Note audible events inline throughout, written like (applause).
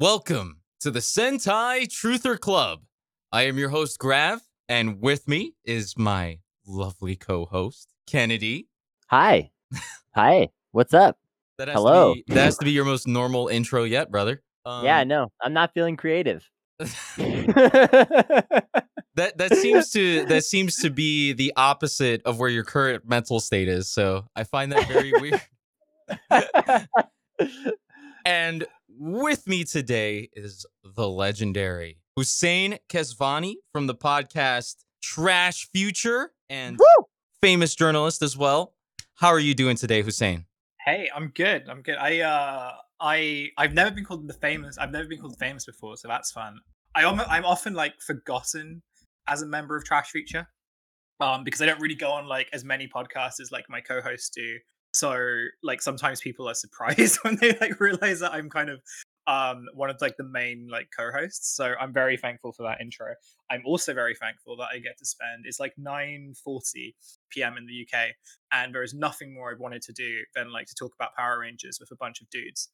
Welcome to the Sentai Truther Club. I am your host, Grav, and with me is my lovely co host, Kennedy. Hi. Hi. What's up? That Hello. Be, that has to be your most normal intro yet, brother. Um, yeah, no, I'm not feeling creative. (laughs) that that seems to that seems to be the opposite of where your current mental state is. So I find that very weird. (laughs) And with me today is the legendary Hussein Kesvani from the podcast Trash Future and Woo! famous journalist as well. How are you doing today, Hussein? Hey, I'm good. I'm good. I uh I I've never been called the famous. I've never been called famous before, so that's fun. I am I'm often like forgotten as a member of Trash Future. Um, because I don't really go on like as many podcasts as like my co-hosts do. So like sometimes people are surprised (laughs) when they like realize that I'm kind of um one of like the main like co-hosts. So I'm very thankful for that intro. I'm also very thankful that I get to spend it's like 9:40 p.m. in the UK and there is nothing more I've wanted to do than like to talk about Power Rangers with a bunch of dudes.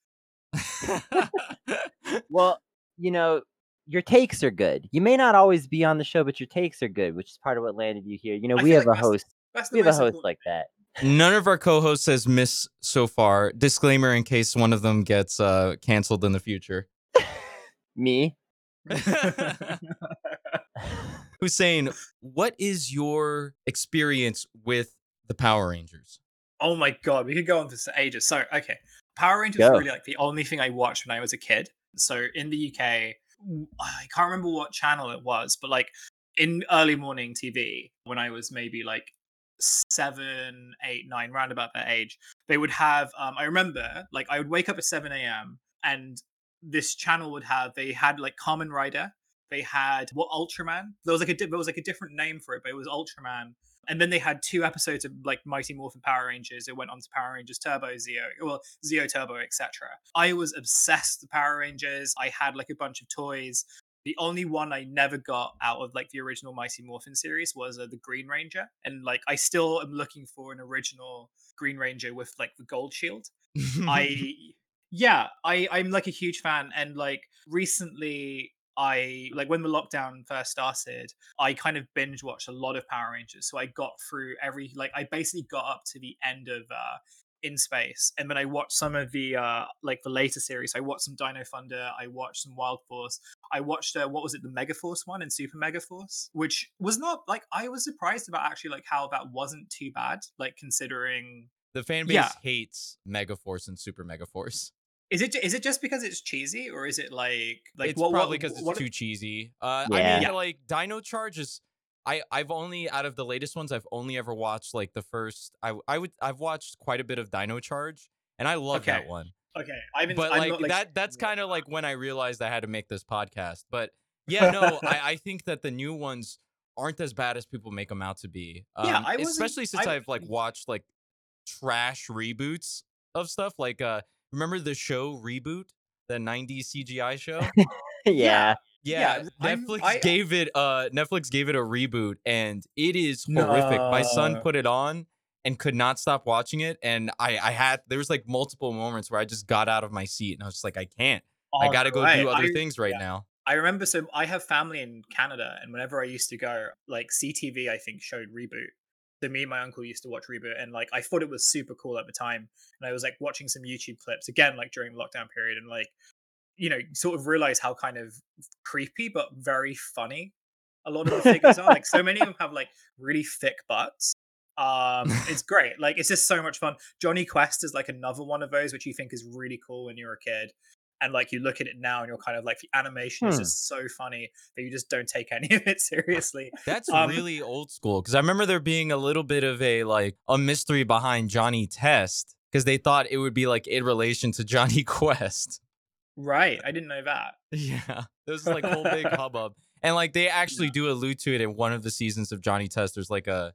(laughs) well, you know, your takes are good. You may not always be on the show, but your takes are good, which is part of what landed you here. You know, I we have like a host. We have a host like that. None of our co-hosts has missed so far. Disclaimer in case one of them gets uh canceled in the future. (laughs) Me. (laughs) Hussein, what is your experience with the Power Rangers? Oh my god, we could go on for ages. So, okay, Power Rangers Go. was really like the only thing I watched when I was a kid. So in the UK, I can't remember what channel it was, but like in early morning TV, when I was maybe like seven, eight, nine, round about that age, they would have. Um, I remember, like, I would wake up at seven a.m. and this channel would have. They had like Kamen Rider. They had what Ultraman. There was like a there was like a different name for it, but it was Ultraman. And then they had two episodes of like Mighty Morphin Power Rangers. It went on to Power Rangers Turbo, Zeo, well, Zeo Turbo, etc. I was obsessed with Power Rangers. I had like a bunch of toys. The only one I never got out of like the original Mighty Morphin series was uh, the Green Ranger, and like I still am looking for an original Green Ranger with like the gold shield. I (laughs) yeah, I I'm like a huge fan and like recently I like when the lockdown first started, I kind of binge watched a lot of Power Rangers. So I got through every like I basically got up to the end of uh in space and then I watched some of the uh like the later series. I watched some Dino Thunder, I watched some Wild Force. I watched uh, what was it the Megaforce one and Super Megaforce, which was not like I was surprised about actually like how that wasn't too bad like considering the fan base Yeah. hates Megaforce and Super Megaforce. Is it ju- is it just because it's cheesy, or is it like like it's what, what- probably because it's what- too cheesy. Uh, Yeah. I mean, Yeah. like Dino Charge is. I I've only out of the latest ones, I've only ever watched like the first. I I would I've watched quite a bit of Dino Charge, and I love that one. Okay, I haven't. But I'm like, not, that that's kind of like when I realized I had to make this podcast. But yeah, no, (laughs) I I think that the new ones aren't as bad as people make them out to be. Um, Yeah, I especially since I- I've like watched like trash reboots of stuff. Like uh, remember the show Reboot, the '90s CGI show? (laughs) yeah. Yeah, Yeah, I'm- Netflix I- gave it uh Netflix gave it a reboot and it is horrific. My son put it on and could not stop watching it and I I had there was like multiple moments where I just got out of my seat and I was just like I can't. I Oh, got to go right. do other I- things right yeah. now. I remember. So I have family in Canada, and whenever I used to go, like CTV, I think showed Reboot. So me and my uncle used to watch Reboot, and like I thought it was super cool at the time. And I was like watching some YouTube clips again, like during the lockdown period, and like you know, sort of realize how kind of creepy but very funny a lot of the figures are. Like so many of them have like really thick butts. Um, (laughs) it's great. Like it's just so much fun. Jonny Quest is like another one of those which you think is really cool when you're a kid. And like you look at it now and you're kind of like the animation is Hmm. just so funny that you just don't take any (laughs) of it seriously. That's Um, really old school cuz I remember there being a little bit of a like a mystery behind Johnny Test cuz they thought it would be like in relation to Johnny (laughs) Quest. Right. I didn't know that. Yeah, there was like whole big hubbub, and like they actually do allude to it in one of the seasons of Johnny Test. There's like a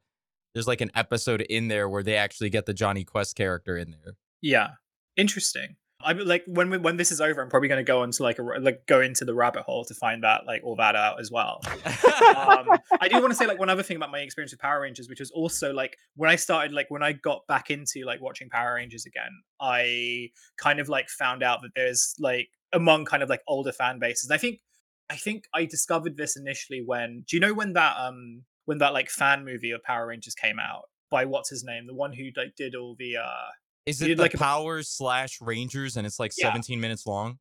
there's like an episode in there where they actually get the Jonny Quest character in there. Yeah. Interesting. I'm like when we, when this is over, I'm probably going to go into like a like go into the rabbit hole to find that like all that out as well. um, I do want to say like one other thing about my experience with Power Rangers, which was also like when I started like when I got back into like watching Power Rangers again, I kind of like found out that there's like among kind of like older fan bases. I think I think I discovered this initially when do you know when that um when that like fan movie of Power Rangers came out by what's his name, the one who like did all the uh Is it did the like a- Powers slash Rangers and it's like Yeah. 17 minutes long?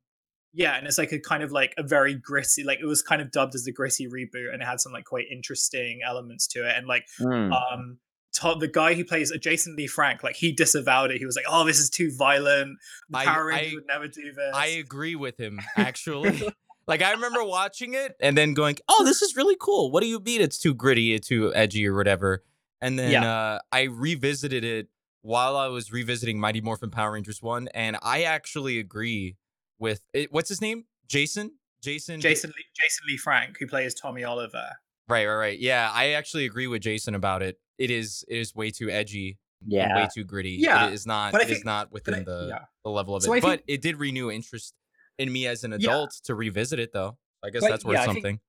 Yeah, and it's like a kind of like a very gritty, like it was kind of dubbed as a gritty reboot, and it had some like quite interesting elements to it. And like, Mm. um, to- the guy who plays Jason Lee Frank, like he disavowed it. He was like, "Oh, this is too violent. The I- Power Rangers I- would never do this." I agree with him (laughs) actually. Like I remember watching it and then going, "Oh, this is really cool. What do you mean it's too gritty, it's too edgy or whatever?" And then Yeah. uh, I revisited it while I was revisiting Mighty Morphin Power Rangers 1 and I actually agree with it, what's his name? Jason? Jason Jason Lee, Jason Lee Frank, who plays Tommy Oliver. Right, right, right. Yeah, I actually agree with Jason about it. It is it is way too edgy yeah. way too gritty. Yeah, it is not but I it is think- not within I- the yeah. the level of So it. I but think- it did renew interest in me as an Yeah. adult to revisit it though. I guess that's worth yeah, I think- something.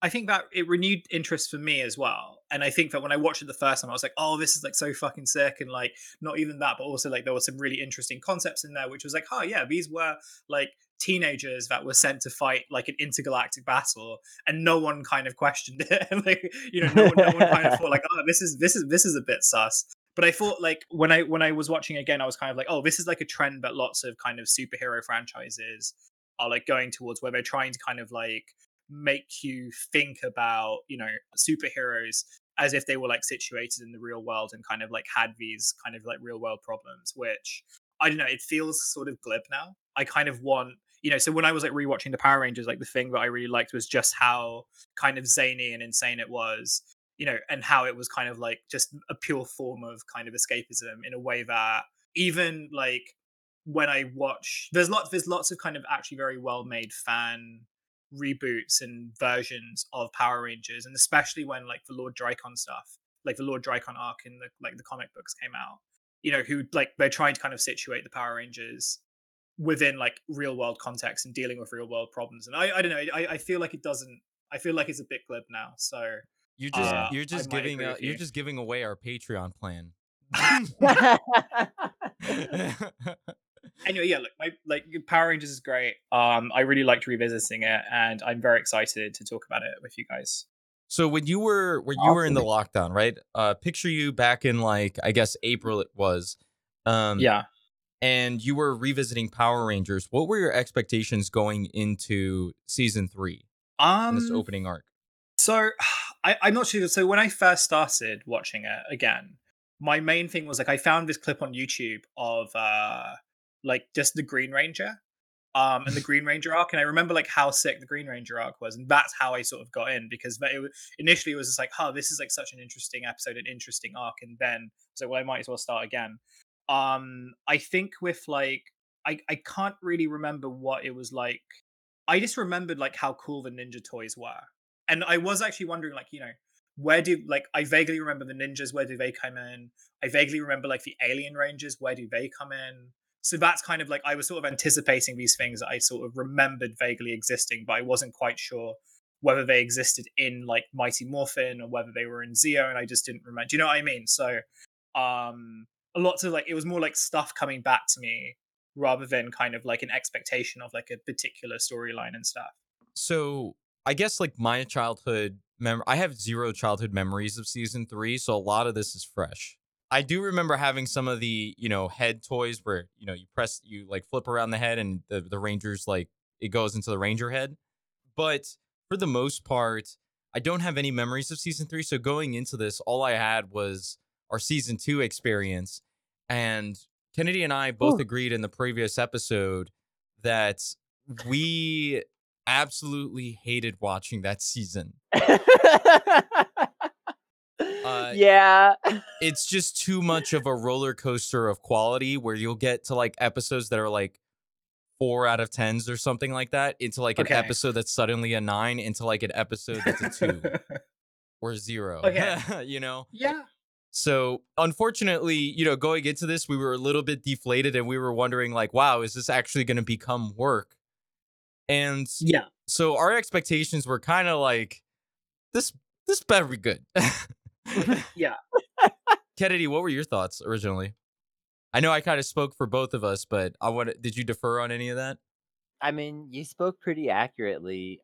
I think that it renewed interest for me as well. And I think that when I watched it the first time, I was like, oh, this is like so fucking sick. And like, not even that, but also like there were some really interesting concepts in there, which was like, oh, yeah, these were like teenagers that were sent to fight like an intergalactic battle and no one kind of questioned (laughs) it. and like, you know, no one, no one kind of (laughs) thought like, oh, this is, this is, this is a bit sus. But I thought like when I when I was watching again, I was kind of like, oh, this is like a trend that lots of kind of superhero franchises are like going towards where they're trying to kind of like make you think about you know superheroes as if they were like situated in the real world and kind of like had these kind of like real world problems which i don't know it feels sort of glib now. I kind of want you know so when i was like rewatching the power rangers like the thing that i really liked was just how kind of zany and insane it was you know and how it was kind of like just a pure form of kind of escapism in a way that even like when i watch there's lots there's lots of kind of actually very well made fan reboots and versions of Power Rangers, and especially when like the Lord Drakkon stuff, like the Lord Drakkon arc in the like the comic books came out. You know, who like they're trying to kind of situate the Power Rangers within like real world context and dealing with real world problems. And I, I don't know, I, I feel like it doesn't. I feel like it's a bit glib now. So You're just Uh, you're just giving uh, you're just giving away our Patreon plan. (laughs) (laughs) anyway, yeah, look, my like Power Rangers is great. Um, I really liked revisiting it, and I'm very excited to talk about it with you guys. so when you were when you were in the lockdown, right? Uh picture you back in like I guess April it was. Um Yeah. and you were revisiting Power Rangers. What were your expectations going into season 3 Um. in this opening arc? So (sighs) I, I'm not sure. So when I first started watching it again, my main thing was like I found this clip on YouTube of uh like just the Green Ranger. Um and the (laughs) Green Ranger arc, and I remember like how sick the Green Ranger arc was, and that's how I sort of got in because it, initially it was just like, oh, this is like such an interesting episode, an interesting arc, and then so well, I might as well start again. Um, I think with like I I can't really remember what it was like. I just remembered like how cool the ninja toys were and I was actually wondering, like, you know, where do like I vaguely remember the ninjas? Where do they come in? I vaguely remember like the alien rangers. Where do they come in? So that's kind of like I was sort of anticipating these things that I sort of remembered vaguely existing, but I wasn't quite sure whether they existed in like Mighty Morphin or whether they were in Zeo, and I just didn't remember. Do you know what I mean? So, um, a lot of like it was more like stuff coming back to me rather than kind of like an expectation of like a particular storyline and stuff. So I guess like my childhood mem I have zero childhood memories of season three, so a lot of this is fresh. I do remember having some of the, you know, head toys where, you know, you press you like flip around the head and the, the Rangers like it goes into the Ranger head. But for the most part, I don't have any memories of season three. So going into this, all I had was our season two experience. And Kennedy and I both Ooh. agreed in the previous episode that we absolutely hated watching that season. Uh, yeah. (laughs) It's just too much of a roller coaster of quality where you'll get to like episodes that are like four out of tens or something like that into like an episode that's suddenly a nine into like an episode that's a two (laughs) or zero. Okay. (laughs) you know? yeah. So unfortunately, you know, going into this, we were a little bit deflated and we were wondering, like, wow, is this actually going to become work? And Yeah. so our expectations were kind of like, this this better be good. (laughs) Yeah. (laughs) Kennedy, what were your thoughts originally? I know I kind of spoke for both of us, but I want did you defer on any of that? I mean, you spoke pretty accurately.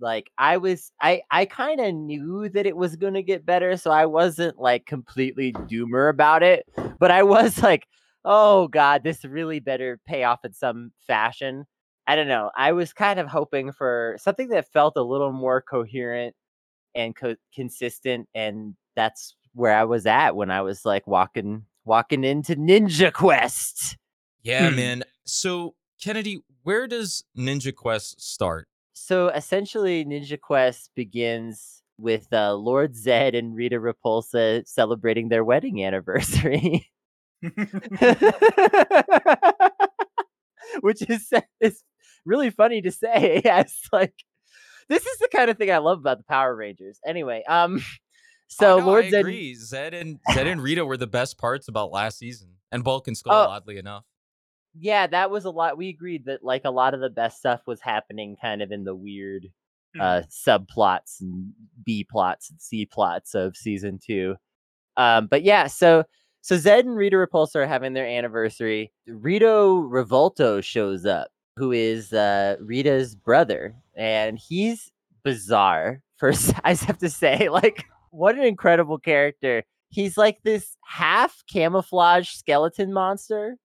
Like I was I I kind of knew that it was going to get better, so I wasn't like completely doomer about it, but I was like, "Oh god, this really better pay off in some fashion." I don't know. I was kind of hoping for something that felt a little more coherent and co- consistent and that's where I was at when I was like walking walking into Ninja Quest. Yeah, (clears throat) man. So Kennedy, where does Ninja Quest start? So essentially, Ninja Quest begins with uh, Lord Zed and Rita Repulsa celebrating their wedding anniversary, (laughs) (laughs) which is (laughs) is really funny to say. (laughs) Yes, like this is the kind of thing I love about the Power Rangers. Anyway, um, (laughs) so Oh, no, Lord I Zed, agree. Zed and Zed and Rita were the best parts about last season, and Bulk and Skull, Oh. oddly enough. yeah, that was a lot. We agreed that like a lot of the best stuff was happening kind of in the weird uh subplots and B plots and C plots of season two. Um, but yeah, so so Zed and Rita Repulsa are having their anniversary. Rito Revolto shows up, who is uh Rita's brother, and he's bizarre. First, (laughs) I have to say, like, what an incredible character. He's like this half camouflage skeleton monster,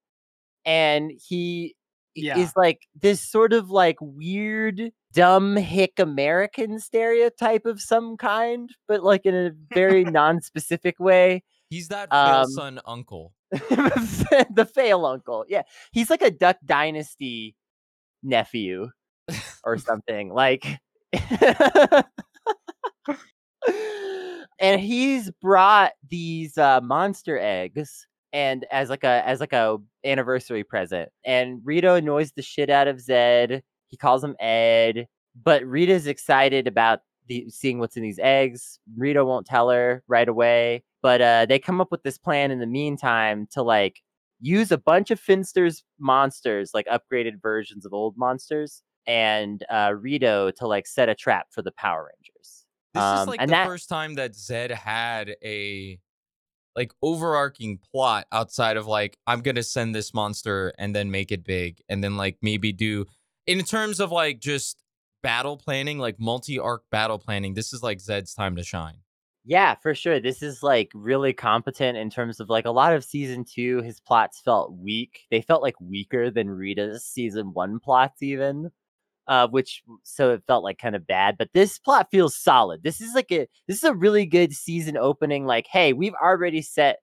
and he Yeah. is like this sort of like weird dumb hick american stereotype of some kind but like in a very (laughs) non-specific way He's that fail Um, son uncle. (laughs) the fail uncle yeah he's like a duck dynasty nephew or (laughs) something like (laughs) and he's brought these uh, monster eggs and as like a as like a anniversary present and rito annoys the shit out of zed he calls him ed but rita's excited about the seeing what's in these eggs rito won't tell her right away but uh they come up with this plan in the meantime to like use a bunch of finster's monsters like upgraded versions of old monsters and uh rito to like set a trap for the power rangers This Um, is like the that- first time that Zed had a like overarching plot outside of like I'm gonna send this monster and then make it big and then like maybe do in terms of like just battle planning, like multi-arc battle planning. This is like Zed's time to shine. Yeah, for sure. This is like really competent in terms of like a lot of season two, his plots felt weak. They felt like weaker than Rita's season one plots, even. Uh, which so it felt like kind of bad, but this plot feels solid. This is like a this is a really good season opening. Like, hey, we've already set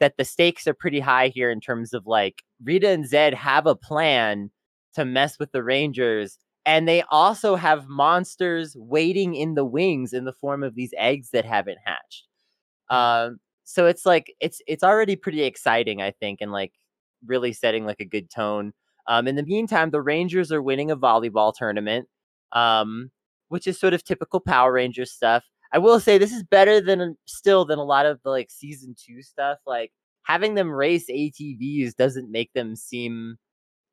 that the stakes are pretty high here in terms of like Rita and Zed have a plan to mess with the Rangers, and they also have monsters waiting in the wings in the form of these eggs that haven't hatched. Um, so it's like it's it's already pretty exciting, I think, and like really setting like a good tone. Um, in the meantime, the Rangers are winning a volleyball tournament, um, which is sort of typical Power Rangers stuff. I will say this is better than still than a lot of the like season two stuff. Like having them race ATVs doesn't make them seem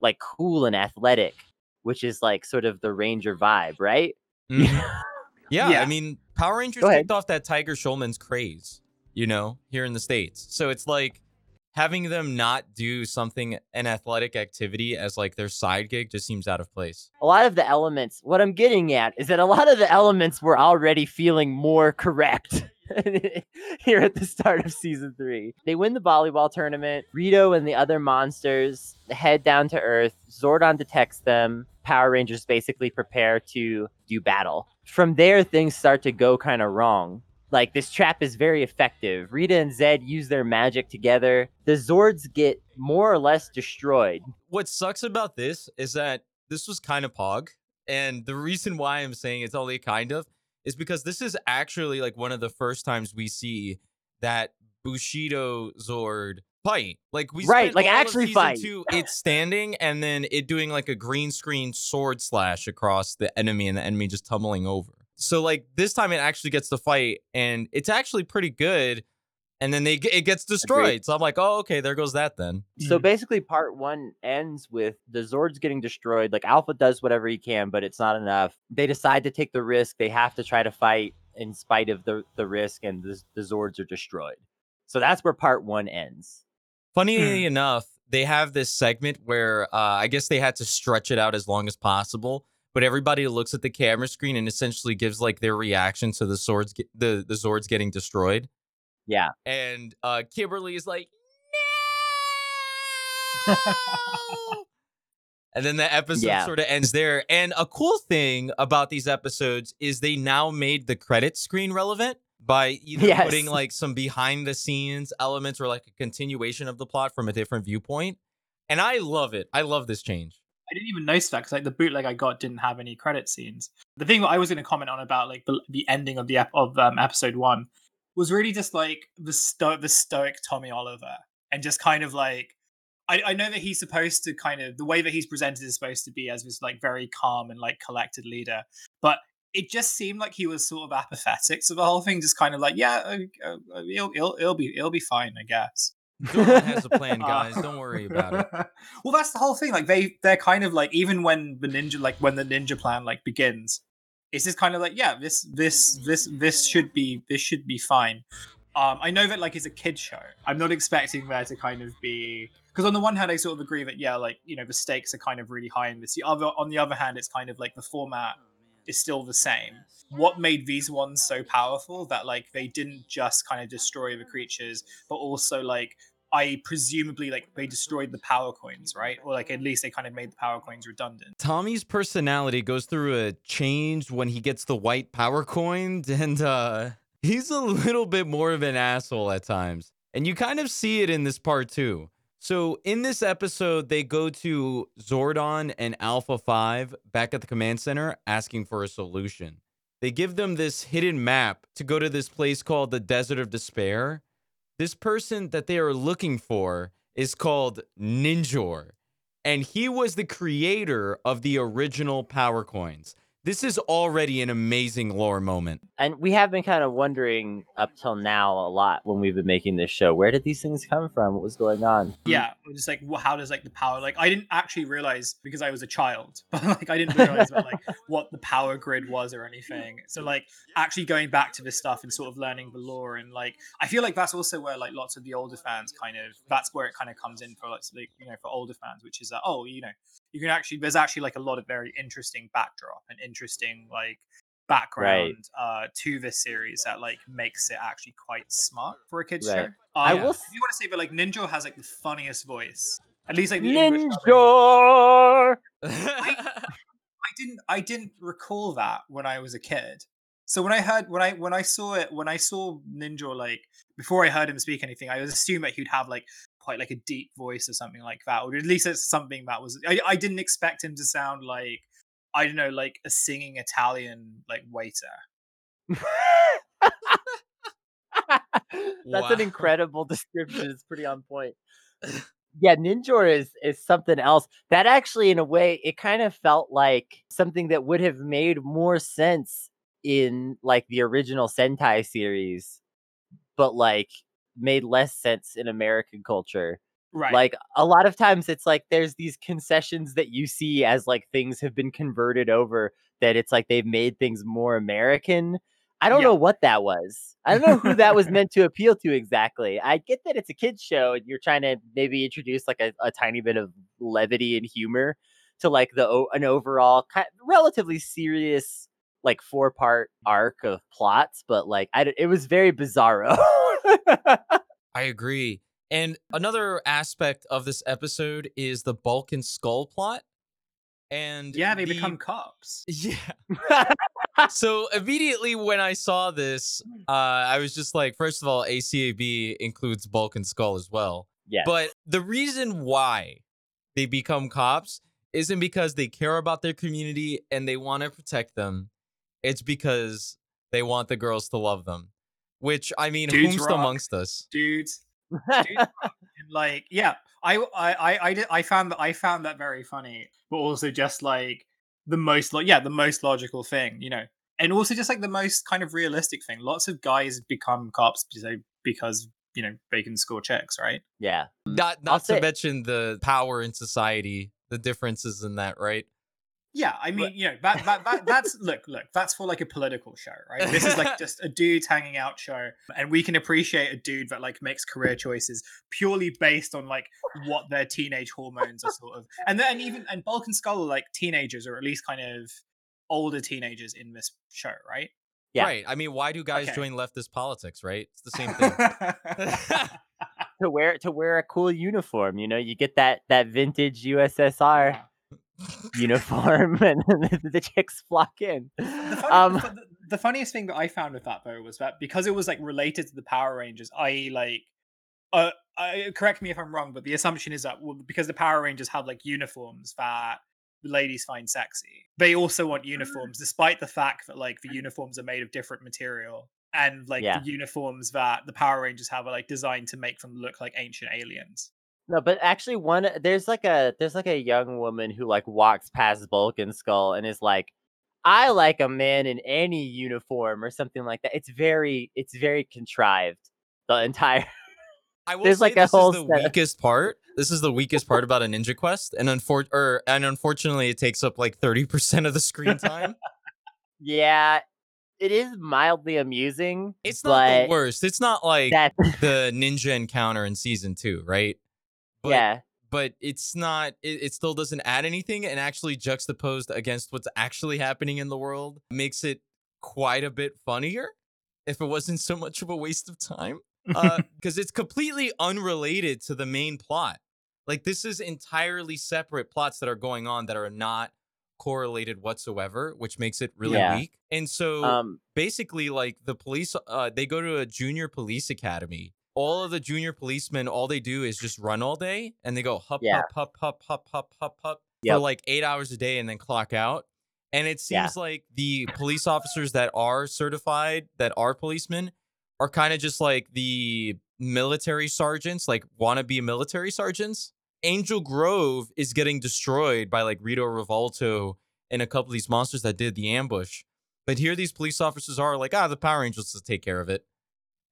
like cool and athletic, which is like sort of the Ranger vibe, right? Mhm. (laughs) yeah, I mean, Power Rangers kicked off that Tiger Schulman's craze, you know, here in the States. So it's like having them not do something, an athletic activity as like their side gig just seems out of place. a lot of the elements what i'm getting at is that a lot of the elements were already feeling more correct (laughs) here at the start of season three they win the volleyball tournament rito and the other monsters head down to earth zordon detects them power rangers basically prepare to do battle. From there things start to go kind of wrong. Like this trap is very effective. Rita and zed use their magic together. The zords get more or less destroyed. What sucks about this is that this was kind of pog. And the reason why I'm saying it's only kind of is because this is actually like one of the first times we see that Bushido Zord fight. Like we Right, spent like all actually season fight. Two, it's (laughs) standing and then it doing like a green screen sword slash across the enemy and the enemy just tumbling over. So like this time it actually gets to fight and it's actually pretty good. and then they g- it gets destroyed. So I'm like, oh, okay, there goes that then. So Mhm. basically, part one ends with the Zords getting destroyed. Like Alpha does whatever he can, but it's not enough. They decide to take the risk. They have to try to fight in spite of the the risk, and the, the Zords are destroyed. So that's where part one ends. Funny enough, they have this segment where uh, I guess they had to stretch it out as long as possible. But everybody looks at the camera screen and essentially gives like their reaction to the swords, get, the the Zords getting destroyed. Yeah. And uh, Kimberly is like, (laughs) no! and then the episode Yeah. sort of ends there. And a cool thing about these episodes is they now made the credit screen relevant by either Yes. putting like some behind the scenes elements or like a continuation of the plot from a different viewpoint. And I love it. I love this change. I didn't even notice that because like the bootleg I got didn't have any credit scenes. The thing that I was going to comment on about like the, the ending of the ep- of um, episode one was really just like the sto- the stoic Tommy Oliver and just kind of like I, I know that he's supposed to kind of the way that he's presented is supposed to be as this like very calm and like collected leader, but it just seemed like he was sort of apathetic So the whole thing, just kind of like yeah, it'll, it'll it'll be it'll be fine, I guess. Zordon (laughs) has a plan, guys. Don't worry about it. (laughs) well, that's the whole thing. Like they, they're kind of like even when the ninja, like when the ninja plan like begins, it's just kind of like yeah, this, this, this, this should be, this should be fine. Um, I know that like it's a kid show. I'm not expecting there to kind of be because on the one hand, I sort of agree that yeah, like you know the stakes are kind of really high in this. The other, on the other hand, it's kind of like the format is still the same. What made these ones so powerful that like they didn't just kind of destroy the creatures, but also like I presumably like they destroyed the power coins, right? Or like at least they kind of made the power coins redundant. Tommy's personality goes through a change when he gets the white power coin, (laughs) and uh, he's a little bit more of an asshole at times. And you kind of see it in this part too. So in this episode, they go to Zordon and Alpha 5 back at the command center asking for a solution. They give them this hidden map to go to this place called the Desert of Despair. This person that they are looking for is called Ninjor and he was the creator of the original power coins. This is already an amazing lore moment. And we have been kind of wondering up till now a lot when we've been making this show. Where did these things come from? What was going on? Yeah, it was just like wh- how does like the power like I didn't actually realize because I was a child, (laughs) but like I didn't realize about like (laughs) what the power grid was or anything. So like actually going back to this stuff and sort of learning the lore and like I feel like that's also where like lots of the older fans kind of that's where it kind of comes in for like, like you know for older fans, which is that oh you know you can actually there's actually like a lot of very interesting backdrop and interesting like background uh to this series that like makes it actually quite smart for a kids Right. show. Uh, I will If you want to say, but like Ninjor has like the funniest voice. At least like the Ninja! (laughs) I didn't I didn't recall that when I was a kid. So when I heard when I when I saw it when I saw Ninjor like before I heard him speak anything, I was assumed that he'd have like quite like a deep voice or something like that, or at least it's something that was I, I didn't expect him to sound like I don't know like a singing Italian like waiter. (laughs) That's an incredible (laughs) description. It's pretty on point. Yeah, Ninjor is is something else. That actually, in a way, it kind of felt like something that would have made more sense in like the original Sentai series, but like made less sense in American culture. Right. Like a lot of times it's like there's these concessions that you see as like things have been converted over that it's like they've made things more American. I don't Yeah. know what that was. I don't know who that was meant (laughs) to appeal to exactly. I get that it's a kids show and you're trying to maybe introduce like a, a tiny bit of levity and humor to like the an overall kind relatively serious like four part arc of plots, but like I it was very bizarro. (laughs) I agree. And another aspect of this episode is the Bulk and Skull plot. And yeah, they the- become cops. Yeah. (laughs) so immediately when I saw this, uh, I was just like, first of all, ACAB includes Bulk and Skull as well. yeah. But the reason why they become cops isn't because they care about their community and they want to protect them. It's because they want the girls to love them. Which I mean, Dudes whomst rock. amongst us? Dudes. (laughs) Dudes like yeah I, I i i did i found that i found that very funny but also just like the most like yeah the most logical thing you know and also just like the most kind of realistic thing lots of guys become cops because because you know bacon score checks, right? Yeah. Not I'll not to say- mention the power in society, the differences in that, right? Yeah, I mean, you know, that, that, that, that's look, look, that's for like a political show, right? This is like (laughs) just a dude's hanging out show, and we can appreciate a dude that like makes career choices purely based on like what their teenage hormones are sort of, and then even and Bulk and Skull are like teenagers or at least kind of older teenagers in this show, right? Yeah. Right. I mean, why do guys Okay. join leftist politics, right? It's the same (laughs) thing. (laughs) To wear to wear a cool uniform, you know, you get that that vintage USSR uniform, (laughs) and the, chicks flock in. The, funny, Um, the, the- the funniest thing that I found with that though was that because it was like related to the Power Rangers, i.e., like, uh, I, correct me if I'm wrong, but the assumption is that well, because the Power Rangers have like uniforms that ladies find sexy, they also want uniforms, despite the fact that like the uniforms are made of different material. And like Yeah. the uniforms that the Power Rangers have are like designed to make them look like ancient aliens. No, but actually, one there's like a there's like a young woman who like walks past Bulk and Skull and is like, "I like a man in any uniform" or something like that. It's very it's very contrived. The entire I (laughs) will There's, say like, a this whole is the set weakest part. This is the weakest part about a Ninja Quest, and unfor- or and unfortunately, it takes up like thirty percent of the screen time. (laughs) yeah, it is mildly amusing. It's not the worst. It's not like That the ninja encounter in season two, right? But, yeah, but it's not. It, it still doesn't add anything, and actually juxtaposed against what's actually happening in the world makes it quite a bit funnier. If it wasn't so much of a waste of time, (laughs) because it's completely unrelated to the main plot. Like this is entirely separate plots that are going on that are not correlated whatsoever, which makes it really Yeah. weak. And so um, basically like the police uh they go to a junior police academy all of the junior policemen all they do is just run all day and they go hup Yeah. hup hup hup hup hup hup hup for like eight hours a day and then clock out and it Yeah. seems like the police officers that are certified that are policemen are kind of just like the military sergeants like wannabe military sergeants angel grove is getting destroyed by like rito revolto and a couple of these monsters that did the ambush but here these police officers are like, ah, the Power Rangers will take care of it.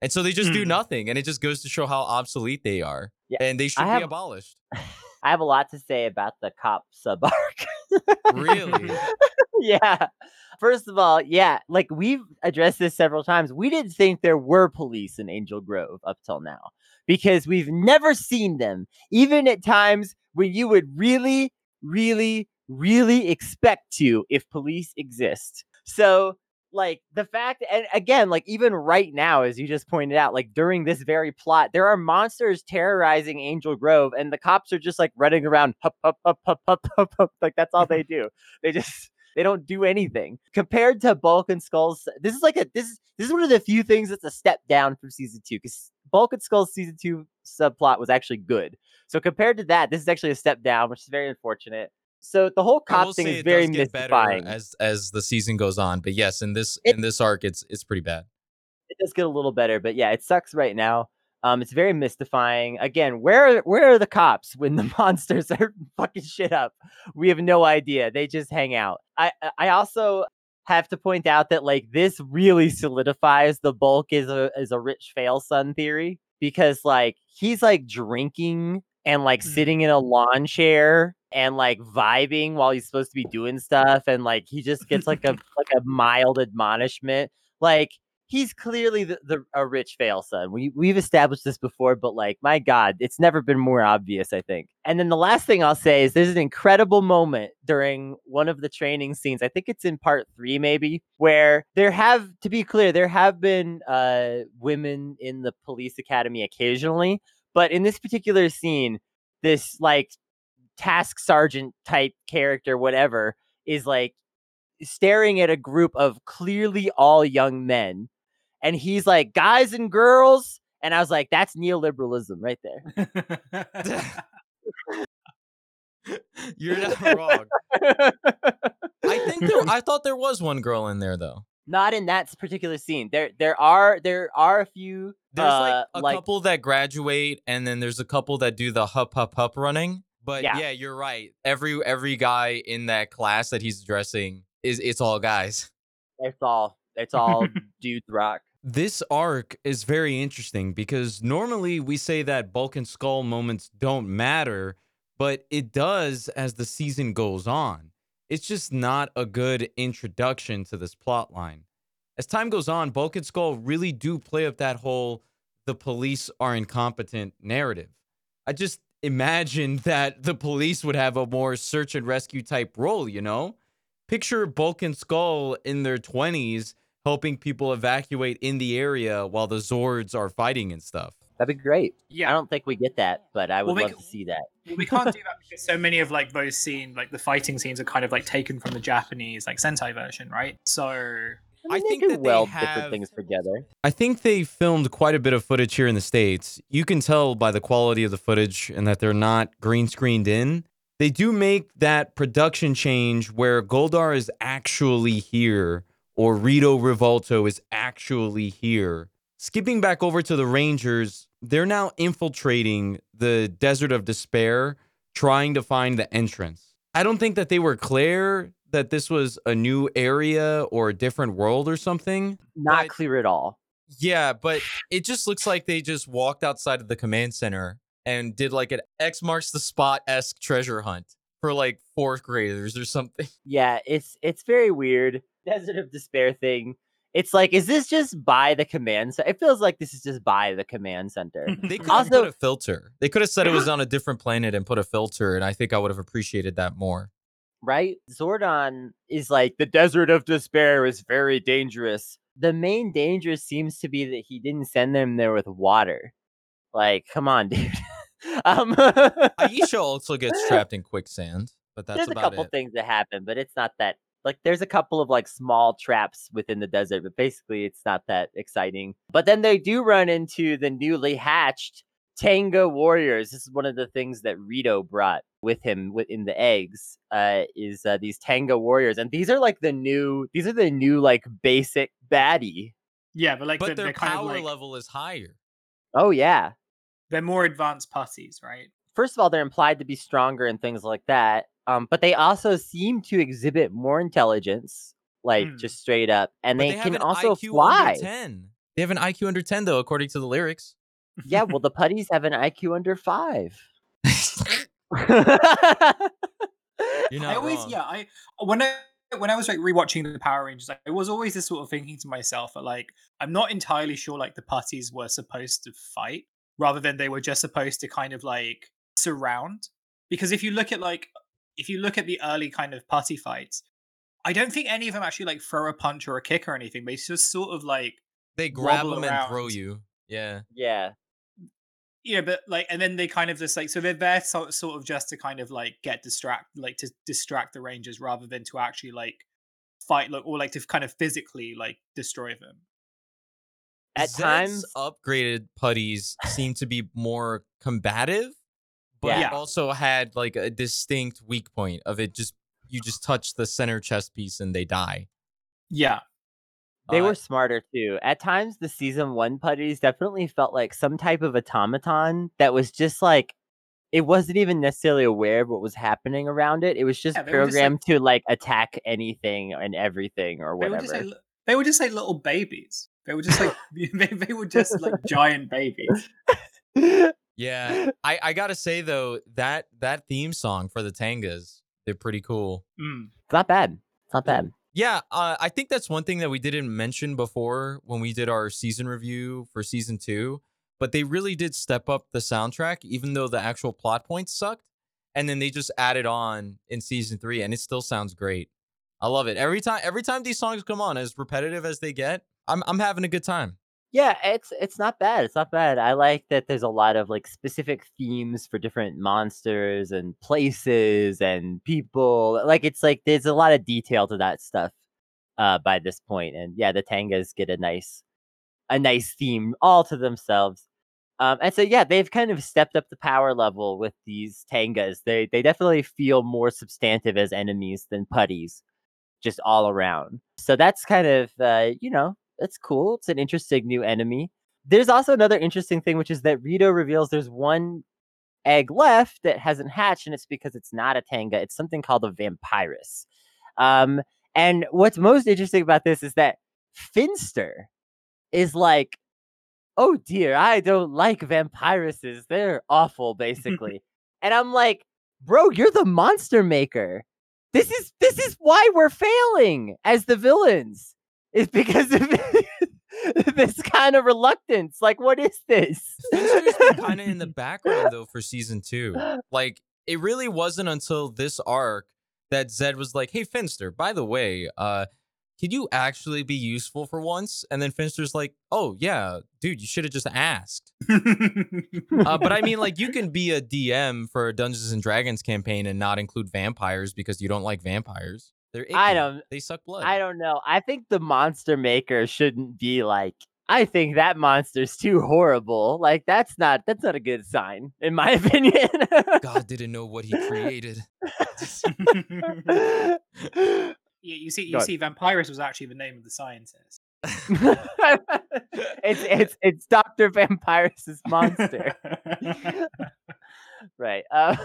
And so they just do Hmm. nothing. And it just goes to show how obsolete they are. Yeah, And they should be abolished. (laughs) I have a lot to say about the cop sub arc. Really? (laughs) yeah. First of all, yeah, like we've addressed this several times. We didn't think there were police in Angel Grove up till now because we've never seen them, even at times when you would really, really, really expect to if police exist. So, like the fact, and again, like even right now, as you just pointed out, like during this very plot, there are monsters terrorizing Angel Grove, and the cops are just like running around, hup, hup, hup, hup, hup, (laughs) hup, hup. Like that's all they do. They just (laughs) they don't do anything compared to Bulk and Skulls. This is like a this is this is one of the few things that's a step down from season two because Bulk and Skulls season two subplot was actually good. So compared to that, this is actually a step down, which is very unfortunate. So the whole cop thing is very does get better mystifying. as as the season goes on. But yes, in this It- in this arc, it's it's pretty bad. it does get a little better, but yeah, it sucks right now. Um, it's very mystifying. Again, where where are the cops when the (laughs) monsters are fucking shit up? We have no idea. They just hang out. I I- also have to point out that like this really solidifies the bulk is a is a rich fail son theory because like he's like drinking and like Mhm. sitting in a lawn chair and like vibing while he's supposed to be doing stuff and like he just gets like a like a mild admonishment like he's clearly the, the a rich fail son. We we've established this before, but like my God, it's never been more obvious. I think. And then the last thing I'll say is there's an incredible moment during one of the training scenes. I think it's in part three, maybe, where there have to be clear there have been uh women in the police academy occasionally, but in this particular scene, this like task sergeant type character, whatever, is like staring at a group of clearly all young men and he's like guys and girls and i was like that's neoliberalism right there (laughs) You're not wrong. I think there, (laughs) I thought there was one girl in there though. not in that particular scene there there are there are a few There's uh, like a couple that graduate, and then there's a couple that do the hup hup hup running. But Yeah. yeah. you're right. Every every guy in that class that he's addressing is it's all guys. it's all it's all (laughs) dudes rock This arc is very interesting because normally we say that Bulk and Skull moments don't matter, but it does as the season goes on. It's just not a good introduction to this plot line. As time goes on, Bulk and Skull really do play up that whole the police are incompetent narrative. I just imagine that the police would have a more search and rescue type role, you know? Picture Bulk and Skull in their 20s helping people evacuate in the area while the Zords are fighting and stuff. That'd be great. Yeah, I don't think we get that, but I would Well, love c- to see that. we can't do that (laughs) because so many of like those scenes, like the fighting scenes, are kind of like taken from the Japanese like Sentai version, right? So I, I mean, think they that could they weld have- different things together. I think they filmed quite a bit of footage here in the States. You can tell by the quality of the footage and that they're not green screened in. They do make that production change where Goldar is actually here or Rito Revolto is actually here. Skipping back over to the Rangers, they're now infiltrating the Desert of Despair, trying to find the entrance. I don't think that they were clear that this was a new area or a different world or something. Not but- clear at all. Yeah, but it just looks like they just walked outside of the command center and did like an X marks the spot esque treasure hunt for like fourth graders or something. (laughs) Yeah, it's it's very weird. Desert of Despair thing. It's like, is this just by the command center? It feels like this is just by the command center. They could have Also- put a filter. They could have said it was (laughs) on a different planet and put a filter, and I think I would have appreciated that more. Right? Zordon is like the desert of despair is very dangerous. The main danger seems to be that he didn't send them there with water. Like, come on, (laughs) dude. um, Aisha (laughs) also gets trapped in quicksand, but that's there's a about couple it. things that happen, but it's not that like there's a couple of like small traps within the desert, but basically it's not that exciting. But then they do run into the newly hatched Tenga warriors. This is one of the things that Rito brought with him within the eggs. Uh, is uh, these Tenga warriors, and these are like the new. These are the new like basic baddie. yeah, but like But they're, their they're kind power of like level is higher. Oh yeah. they're more advanced putties, right? First of all, they're implied to be stronger and things like that. Um, but they also seem to exhibit more intelligence, like Hmm. just straight up, and But they, have can an also IQ fly. under 10. They have an IQ under 10, though, according to the lyrics. Yeah, well, the putties have an IQ under five. (laughs) (laughs) You're I always, wrong. yeah, I when I when I was like rewatching the Power Rangers, I was always this sort of thinking to myself that like I'm not entirely sure like the putties were supposed to fight rather than they were just supposed to kind of like surround. Because if you look at like if you look at the early kind of putty fights, I don't think any of them actually like throw a punch or a kick or anything. They just sort of like They grab wobble them and throw you. Yeah. yeah, yeah, but like, and then they kind of just like, so they're there sort sort of just to kind of like get distract, like to distract the Rangers rather than to actually like fight, like, or like to kind of physically like destroy them. at Zed's times, upgraded putties seem to be more combative, but Yeah. also had like a distinct weak point of it just you just touch the center chest piece and they die. Yeah, they were smarter too. At times, the season one putties definitely felt like some type of automaton that was just like. It wasn't even necessarily aware of what was happening around it. It was just Yeah, they were just, like- programmed to like attack anything and everything or they whatever. were just like, they were just like little babies. They were just like (laughs) (laughs) they, they were just like giant babies. (laughs) Yeah. I, I gotta say though, that that theme song for the Tengas, they're pretty cool. Mm. It's not bad. It's not bad. Yeah, uh, I think that's one thing that we didn't mention before when we did our season review for season two. But they really did step up the soundtrack, even though the actual plot points sucked. And then they just added on in season three, and it still sounds great. I love it. Every time, every time these songs come on, as repetitive as they get, I'm I'm having a good time. Yeah, it's it's not bad. It's not bad. I like that there's a lot of like specific themes for different monsters and places and people. Like it's like there's a lot of detail to that stuff uh by this point. And yeah, the Tengas get a nice a nice theme all to themselves. Um and so yeah, they've kind of stepped up the power level with these Tengas. They they definitely feel more substantive as enemies than putties just all around. So that's kind of uh, you know, that's cool. It's an interesting new enemy. There's also another interesting thing, which is that Rito reveals there's one egg left that hasn't hatched, and it's because it's not a Tenga. It's something called a Vampirus. Um, and what's most interesting about this is that Finster is like, "Oh dear, I don't like vampiruses. They're awful, (laughs) basically." and I'm like, "Bro, you're the monster maker. This is this is why we're failing as the villains. Is because of (laughs) this kind of reluctance. Like, what is this?" Finster's been (laughs) kind of in the background though for season two. Like, it really wasn't until this arc that Zed was like, "Hey, Finster, by the way, uh." Could you actually be useful for once? And then Finster's like, "Oh yeah, dude, you should have just asked." uh, but I mean, like, you can be a DM for a Dungeons and Dragons campaign and not include vampires because you don't like vampires. They're icky. I don't. They suck blood. I don't know. I think the monster maker shouldn't be like. I think that monster's too horrible. Like that's not that's not a good sign, in my (laughs) opinion. God didn't know what he created. (laughs) yeah, you see, you Go see, Vampirus was actually the name of the scientist. (laughs) it's it's it's Doctor Vampirus's monster, right? Uh,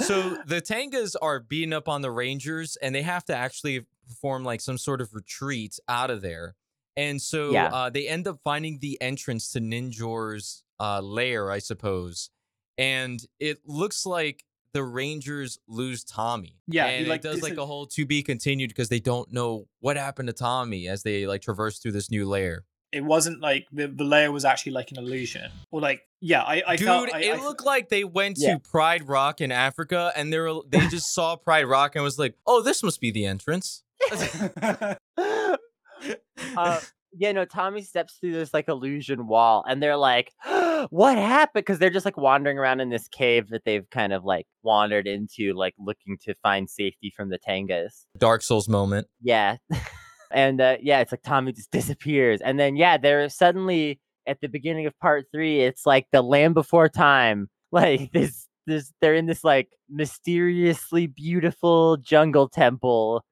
so the Tengas are beating up on the Rangers, and they have to actually perform like some sort of retreat out of there. And so Yeah. uh, they end up finding the entrance to Ninjor's uh, lair, I suppose. And it looks like the Rangers lose Tommy. Yeah, he, and like, it does like a whole to be continued because they don't know what happened to Tommy as they like traverse through this new lair. It wasn't like the, the layer was actually like an illusion, or like yeah, I, I Dude, felt I, it I- looked like they went Yeah. to Pride Rock in Africa and they were they (laughs) just saw Pride Rock and was like, "Oh, this must be the entrance." (laughs) uh, yeah, no. Tommy steps through this like illusion wall, and they're like, (gasps) "What happened?" Because they're just like wandering around in this cave that they've kind of like wandered into, like looking to find safety from the Tengas. Dark Souls moment. Yeah. (laughs) and uh, yeah, it's like Tommy just (laughs) disappears. And then, yeah, they're suddenly at the beginning of part three, it's like the land before time. (laughs) Like this, this, they're in this like mysteriously beautiful jungle temple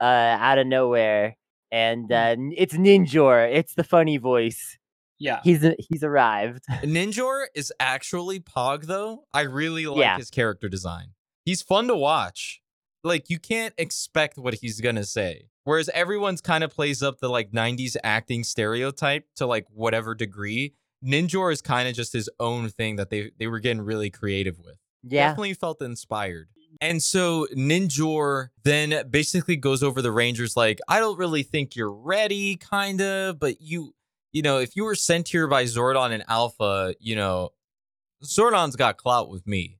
uh, out of nowhere. And uh, it's Ninjor. It's the funny voice. yeah, He's he's arrived. (laughs) Ninjor is actually Pog though. I really like Yeah. his character design. He's fun to watch. Like you can't expect what he's gonna say. Whereas everyone's kind of plays up the like 90s acting stereotype to like whatever degree. Ninjor is kind of just his own thing that they they were getting really creative with. Yeah. Definitely felt inspired. And so Ninjor then basically goes over the Rangers like, I don't really think you're ready, kind of, but you, you know, if you were sent here by Zordon and Alpha, you know, Zordon's got clout with me.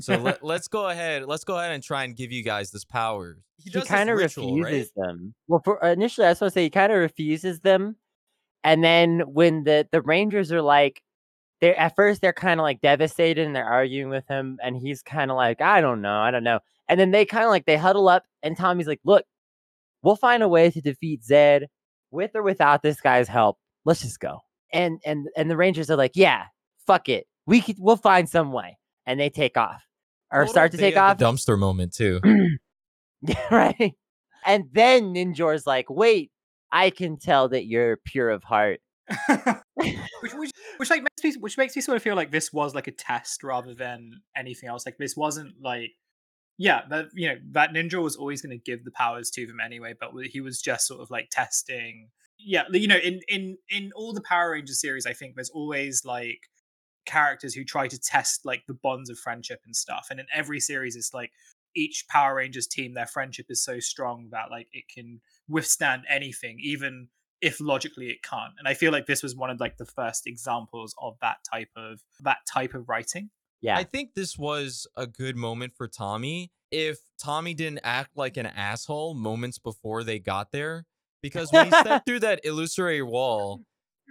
So (laughs) let, let's go ahead. Let's go ahead and try and give you guys this power. he does this kind of ritual, refuses them. Well, for initially, I was supposed to say he kind of refuses them, and then when the the Rangers are like, they are at first they're kind of like devastated and they're arguing with him, and he's kind of like, I don't know, I don't know, and then they kind of like they huddle up, and Tommy's like, look, we'll find a way to defeat Zed with or without this guy's help. Let's just go. And and and the Rangers are like, yeah, fuck it, we could, we'll find some way, and they take off or Total start to take off. dumpster moment too. (clears throat) Yeah, (laughs) right. And then Ninjor's like, wait, I can tell that you're pure of heart. (laughs) which, which which like makes me which makes me sort of feel like this was like a test rather than anything else. Like this wasn't like yeah, that you know that Ninjor was always going to give the powers to them anyway, but he was just sort of like testing. Yeah, you know, in in in all the Power Rangers series, I think there's always like characters who try to test like the bonds of friendship and stuff. And in every series, it's like each Power Rangers team, their friendship is so strong that like it can withstand anything, even if logically it can't. And I feel like this was one of like the first examples of that type of that type of writing. Yeah. I think this was a good moment for Tommy. If Tommy didn't act like an asshole moments before they got there, because when he stepped (laughs) through that illusory wall,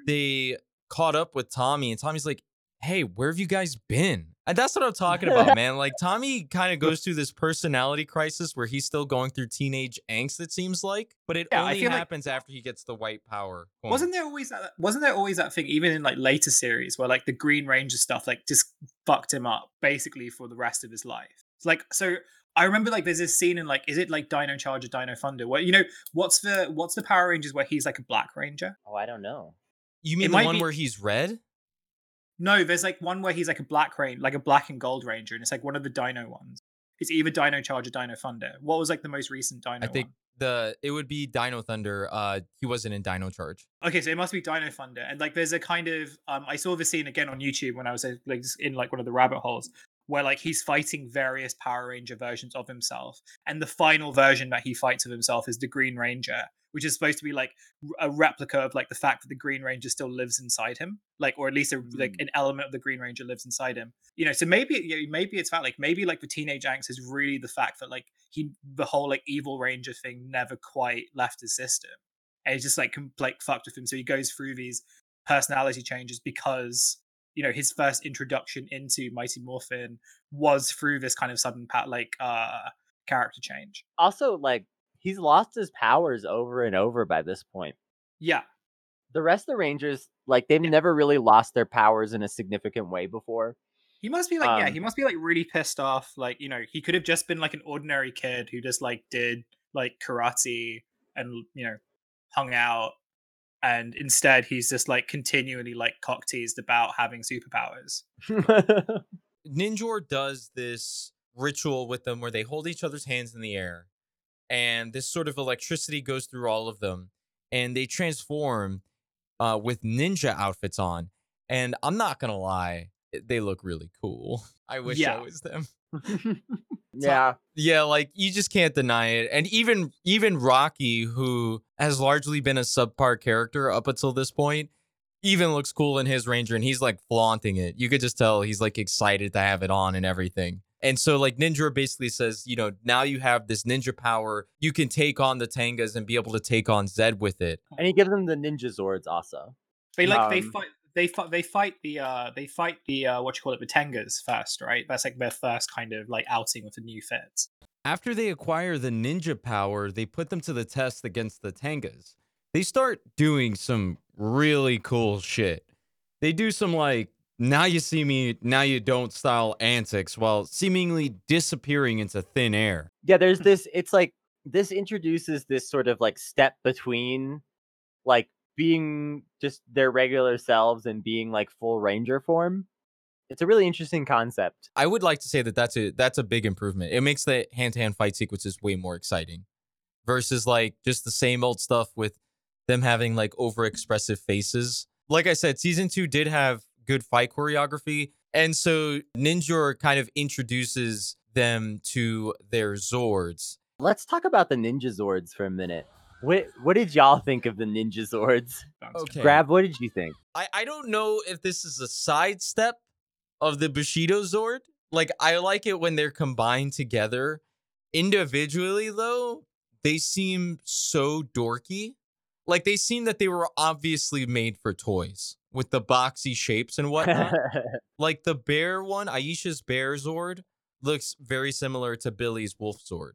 they caught up with Tommy, and Tommy's like, "Hey, where have you guys been?" And that's what I'm talking about, man. Like Tommy kind of (laughs) goes through this personality crisis where he's still going through teenage angst. It seems like, but it Yeah, only feel like- happens after he gets the white power. coin. Wasn't there always that? Wasn't there always that thing, even in like later series, where like the Green Ranger stuff like just fucked him up basically for the rest of his life? It's like so. I remember like there's this scene in like is it like Dino Charge or Dino Thunder? Where you know what's the what's the Power Rangers where he's like a Black Ranger? oh, I don't know. You mean the might one be- where he's red? No, there's like one where he's like a Black Ranger, like a Black and Gold Ranger, and it's like one of the Dino ones. It's either Dino Charge or Dino Thunder. What was like the most recent Dino? I think one? the it would be Dino Thunder. Uh, he wasn't in Dino Charge. Okay, so it must be Dino Thunder, and like there's a kind of um, I saw the scene again on YouTube when I was like in like one of the rabbit holes where like he's fighting various Power Ranger versions of himself, and the final version that he fights of himself is the Green Ranger, which is supposed to be like a replica of like the fact that the Green Ranger still lives inside him, like or at least a, like Mm. an element of the Green Ranger lives inside him. You know, so maybe maybe it's that like maybe like the teenage angst is really the fact that like he the whole like evil Ranger thing never quite left his system, and he's just like com- like fucked with him. So he goes through these personality changes because you know his first introduction into Mighty Morphin was through this kind of sudden pat like uh character change. Also, like he's lost his powers over and over by this point. Yeah, The rest of the Rangers, like they've Yeah. never really lost their powers in a significant way before. he must be like yeah Um, he must be like really pissed off. Like you know he could have just been like an ordinary kid who just like did like karate and you know hung out. And instead, he's just like continually like cock teased about having superpowers. (laughs) Ninjor does this ritual with them where they hold each other's hands in the air, and this sort of electricity goes through all of them, and they transform uh, with ninja outfits on. And I'm not gonna lie, they look really cool. (laughs) I wish Yeah. I was them. (laughs) yeah. Yeah, like you just can't deny it. And even even Rocky, who has largely been a subpar character up until this point, even looks cool in his Ranger and he's like flaunting it. You could just tell he's like excited to have it on and everything. And so like Ninjor basically says, you know, now you have this ninja power. You can take on the Tengas and be able to take on Zed with it. And he gives them the Ninja Zords also. They like Um, they fight they fight the uh they fight the uh what you call it the Tengas first, right? That's like their first kind of like outing with the new fits. After they acquire the ninja power, they put them to the test against the Tengas. They start doing some really cool shit. They do some like now you see me, now you don't style antics while seemingly disappearing into thin air. Yeah, there's this it's like this introduces this sort of like step between like being just their regular selves and being like full ranger form. It's a really interesting concept. I would like to say that that's a that's a big improvement. It makes the hand to hand fight sequences way more exciting versus like just the same old stuff with them having like over expressive faces. Like I said, season two did have good fight choreography, and so Ninjor kind of introduces them to their Zords. Let's talk about the Ninja Zords for a minute. What what did y'all think of the Ninja Zords? Okay. Grav, what did you think? I, I don't know if this is a sidestep of the Bushido Zord. Like I like it when they're combined together. Individually though, they seem so dorky. Like they seem that they were obviously made for toys with the boxy shapes and whatnot. (laughs) like the bear one, Aisha's bear Zord, looks very similar to Billy's wolf Zord.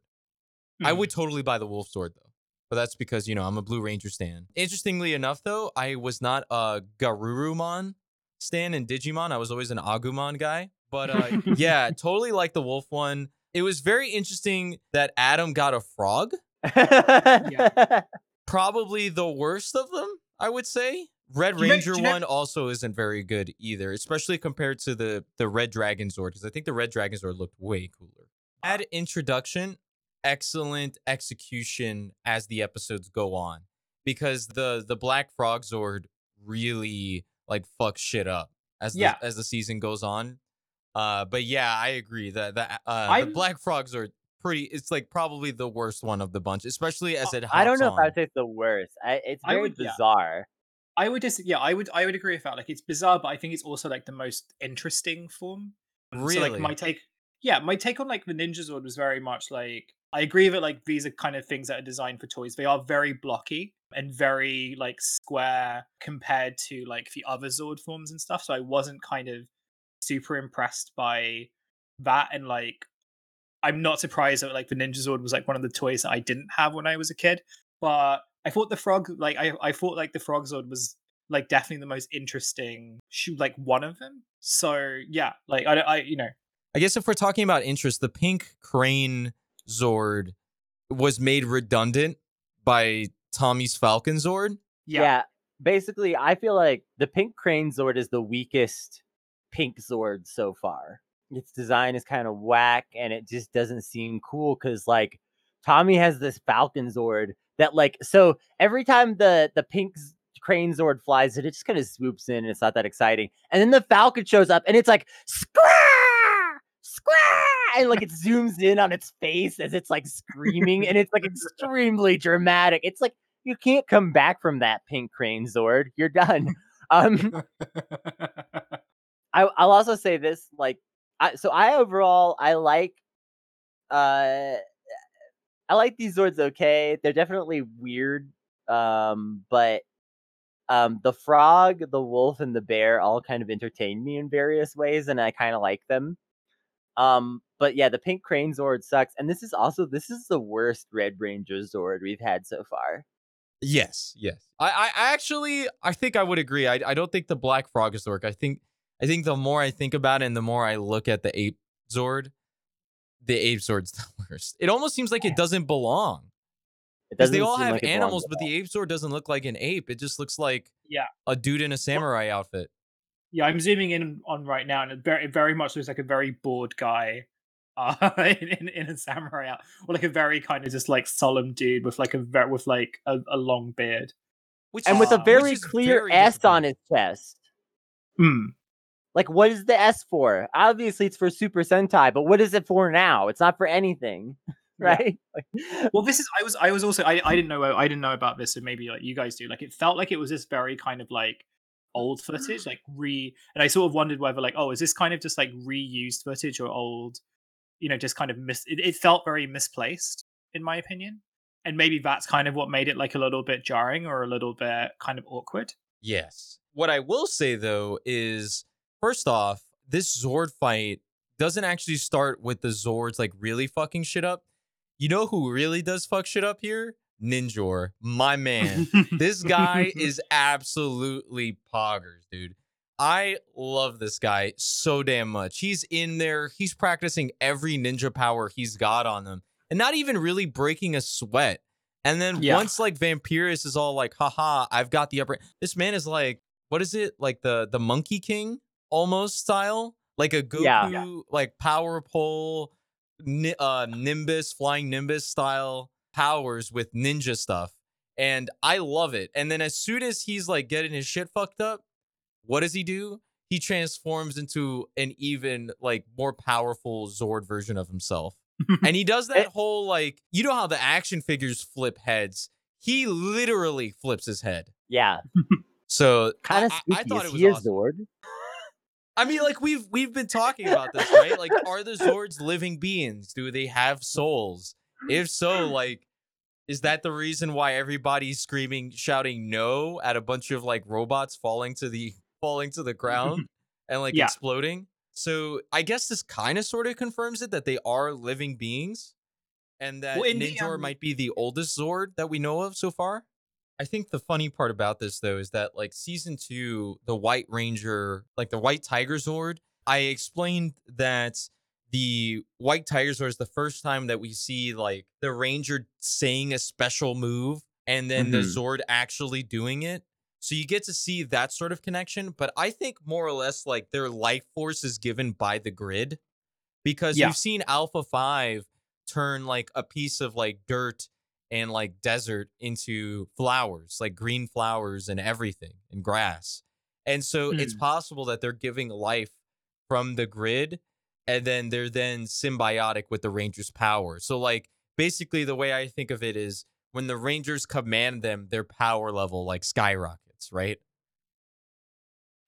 I would hmm. totally buy the wolf Zord though. But that's because, you know, I'm a Blue Ranger stan. Interestingly enough though, I was not a Garurumon stan in Digimon. I was always an Agumon guy. But uh yeah, (laughs) totally like the wolf one. It was very interesting that Adam got a frog. (laughs) Probably the worst of them, I would say. Red Do you know- Ranger know- one also isn't very good either, especially compared to the the Red Dragon Zord, because I think the Red Dragon Zord looked way cooler. At introduction, excellent execution as the episodes go on, because the the Black Frog Zord really like fucks shit up as Yeah. the, as the season goes on. Uh, but yeah, I agree that the uh, the Black Frogs are pretty. It's like probably the worst one of the bunch, especially as it. Uh, I don't hops know if. I'd say it's the worst. I, it's I very would- yeah. bizarre. I would just yeah, I would I would agree with that. Like it's bizarre, but I think it's also like the most interesting form. So Really? like my take yeah, my take on like the Ninja Zord was very much like I agree that like these are kind of things that are designed for toys. They are very blocky and very like square compared to like the other Zord forms and stuff. So I wasn't kind of super impressed by that and like I'm not surprised that like the Ninja Zord was like one of the toys that I didn't have when I was a kid. But I thought the frog like I, I thought like the frog Zord was like definitely the most interesting like one of them. So yeah, like I I you know I guess if we're talking about interest, the pink crane Zord was made redundant by Tommy's Falcon Zord. yeah. Basically, I feel like the pink crane Zord is the weakest pink Zord so far. Its design is kind of whack and it just doesn't seem cool because, like, Tommy has this Falcon Zord that like so every time the the pink crane Zord flies it, it just kind of swoops in and it's not that exciting. And then the Falcon shows up and it's like square square and like it zooms in on its face as it's like screaming and it's like (laughs) extremely dramatic. It's like you can't come back from that pink crane Zord. You're done. Um (laughs) I, I'll also say this, like, I, so I overall I like, uh, I like these Zords. Okay, they're definitely weird, um, but um, the frog, the wolf, and the bear all kind of entertain me in various ways, and I kind of like them. Um, but yeah, the pink crane Zord sucks, and this is also this is the worst Red Ranger Zord we've had so far. Yes, yes. I, I I actually I think I would agree. I I don't think the Black Frog is the work. I think I think the more I think about it and the more I look at the ape Zord, the ape Zord's (laughs) the worst. It almost seems like it doesn't belong. It Because they doesn't all have like animals, but the ape Zord doesn't look like an ape. It just looks like Yeah. a dude in a samurai outfit. Yeah, I'm zooming in on right now, and it very, it very much looks like a very bored guy, uh, (laughs) in, in in a samurai out, or like a very kind of just like solemn dude with like a ver- with like a, a long beard. Which and is, with a very clear very S difficult. on his chest. Hmm. Like, what is the S for? Obviously, it's for Super Sentai, but what is it for now? It's not for anything, (laughs) right? Like, (laughs) Well, this is I was I was also I, I didn't know I didn't know about this, and maybe like you guys do. Like it felt like it was this very kind of like old footage, like re. And I sort of wondered whether like oh, is this kind of just like reused footage or old, you know, just kind of mis. It, it felt very misplaced in my opinion, and maybe that's kind of what made it like a little bit jarring or a little bit kind of awkward. Yes. What I will say though is first off, this Zord fight doesn't actually start with the Zords like really fucking shit up. You know who really does fuck shit up here? Ninjor, my man. (laughs) this guy is absolutely poggers, dude. I love this guy so damn much. He's in there, he's practicing every ninja power he's got on them and not even really breaking a sweat. And then Yeah. once like Vampirus is all like, haha, I've got the upper this man is like, what is it? Like the the Monkey King almost style? Like a Goku, Yeah. like power pole, ni- uh, Nimbus, flying Nimbus style powers with ninja stuff. And I love it. And then as soon as he's like getting his shit fucked up, what does he do? He transforms into an even like more powerful Zord version of himself. (laughs) and he does that whole like, you know how the action figures flip heads? He literally flips his head. yeah, (laughs) So kind of I- I- spooky. I, thought Is it was he awesome. Zord? (laughs) I mean, like we've we've been talking about this, right? Like, are the Zords living beings? Do they have souls? If so, like, is that the reason why everybody's screaming, shouting no at a bunch of like robots falling to the (laughs) falling to the ground and like Yeah. exploding? So I guess this kind of sort of confirms it that they are living beings, and that Well, in the, Ninjor um, might be the oldest Zord that we know of so far. I think the funny part about this though is that like season two, the White Ranger, like the White Tiger Zord, I explained that the White Tiger Zord is the first time that we see like the Ranger saying a special move and then the Mhm. Zord actually doing it. So you get to see that sort of connection. But I think more or less like their life force is given by the grid because Yeah. you've seen Alpha 5 turn like a piece of like dirt and like desert into flowers, like green flowers and everything and grass. And so it's Mm. possible that they're giving life from the grid and then they're then symbiotic with the Rangers' power. So like basically the way I think of it is when the Rangers command them, their power level like skyrockets, right?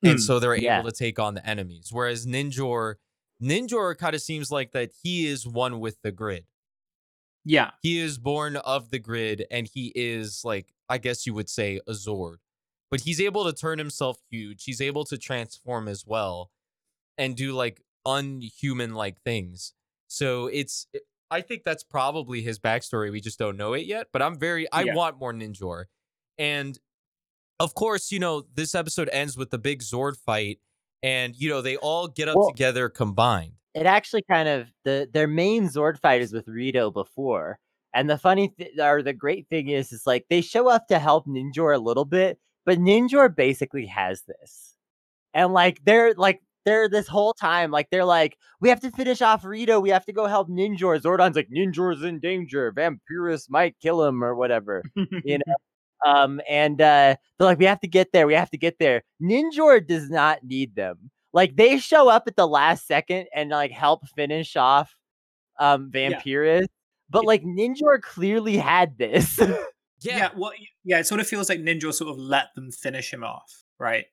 Hmm. And so they're Yeah. able to take on the enemies. Whereas Ninjor, Ninjor kind of seems like that he is one with the grid Yeah. he is born of the grid and he is like i guess you would say a zord but he's able to turn himself huge he's able to transform as well and do like unhuman like things. So it's it- i think that's probably his backstory we just don't know it yet but i'm very i Yeah. want more ninjor. And of course you know this episode ends with the big zord fight and you know they all get up Well- together combined. It actually kind of the their main Zord fight is with Rito before, and the funny th- or the great thing is, is like they show up to help Ninjor a little bit, but Ninjor basically has this, and like they're like they're this whole time like they're like, we have to finish off Rito. We have to go help Ninjor. Zordon's like, Ninjor's in danger. Vampirus might kill him or whatever. You (laughs) know. Um, and uh, they're like, we have to get there. We have to get there. Ninjor does not need them. Like they show up at the last second and like help finish off um Vampirus. But like Ninjor clearly had this. yeah. Yeah. (laughs) well, yeah, it sort of feels like Ninjor sort of let them finish him off, right?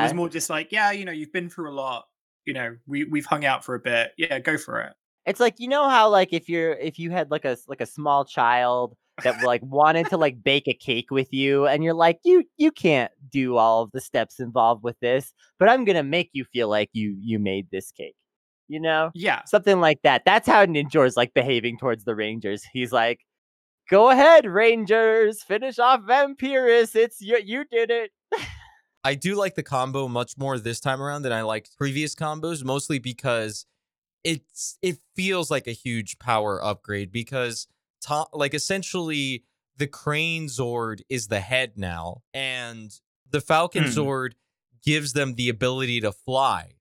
It was more just like, yeah, you know, you've been through a lot. You know, we we've hung out for a bit. Yeah, go for it. It's like you know how like if you're if you had like a like a small child that like wanted to like bake a cake with you and you're like you you can't do all of the steps involved with this, but I'm going to make you feel like you you made this cake. You know? Yeah, Something like that. That's how Ninjor's like behaving towards the Rangers. He's like, "Go ahead, Rangers, finish off Vampirus. It's you you did it." I do like the combo much more this time around than I liked previous combos, mostly because it's it feels like a huge power upgrade because to, like essentially the Crane Zord is the head now, and the Falcon Hmm. Zord gives them the ability to fly.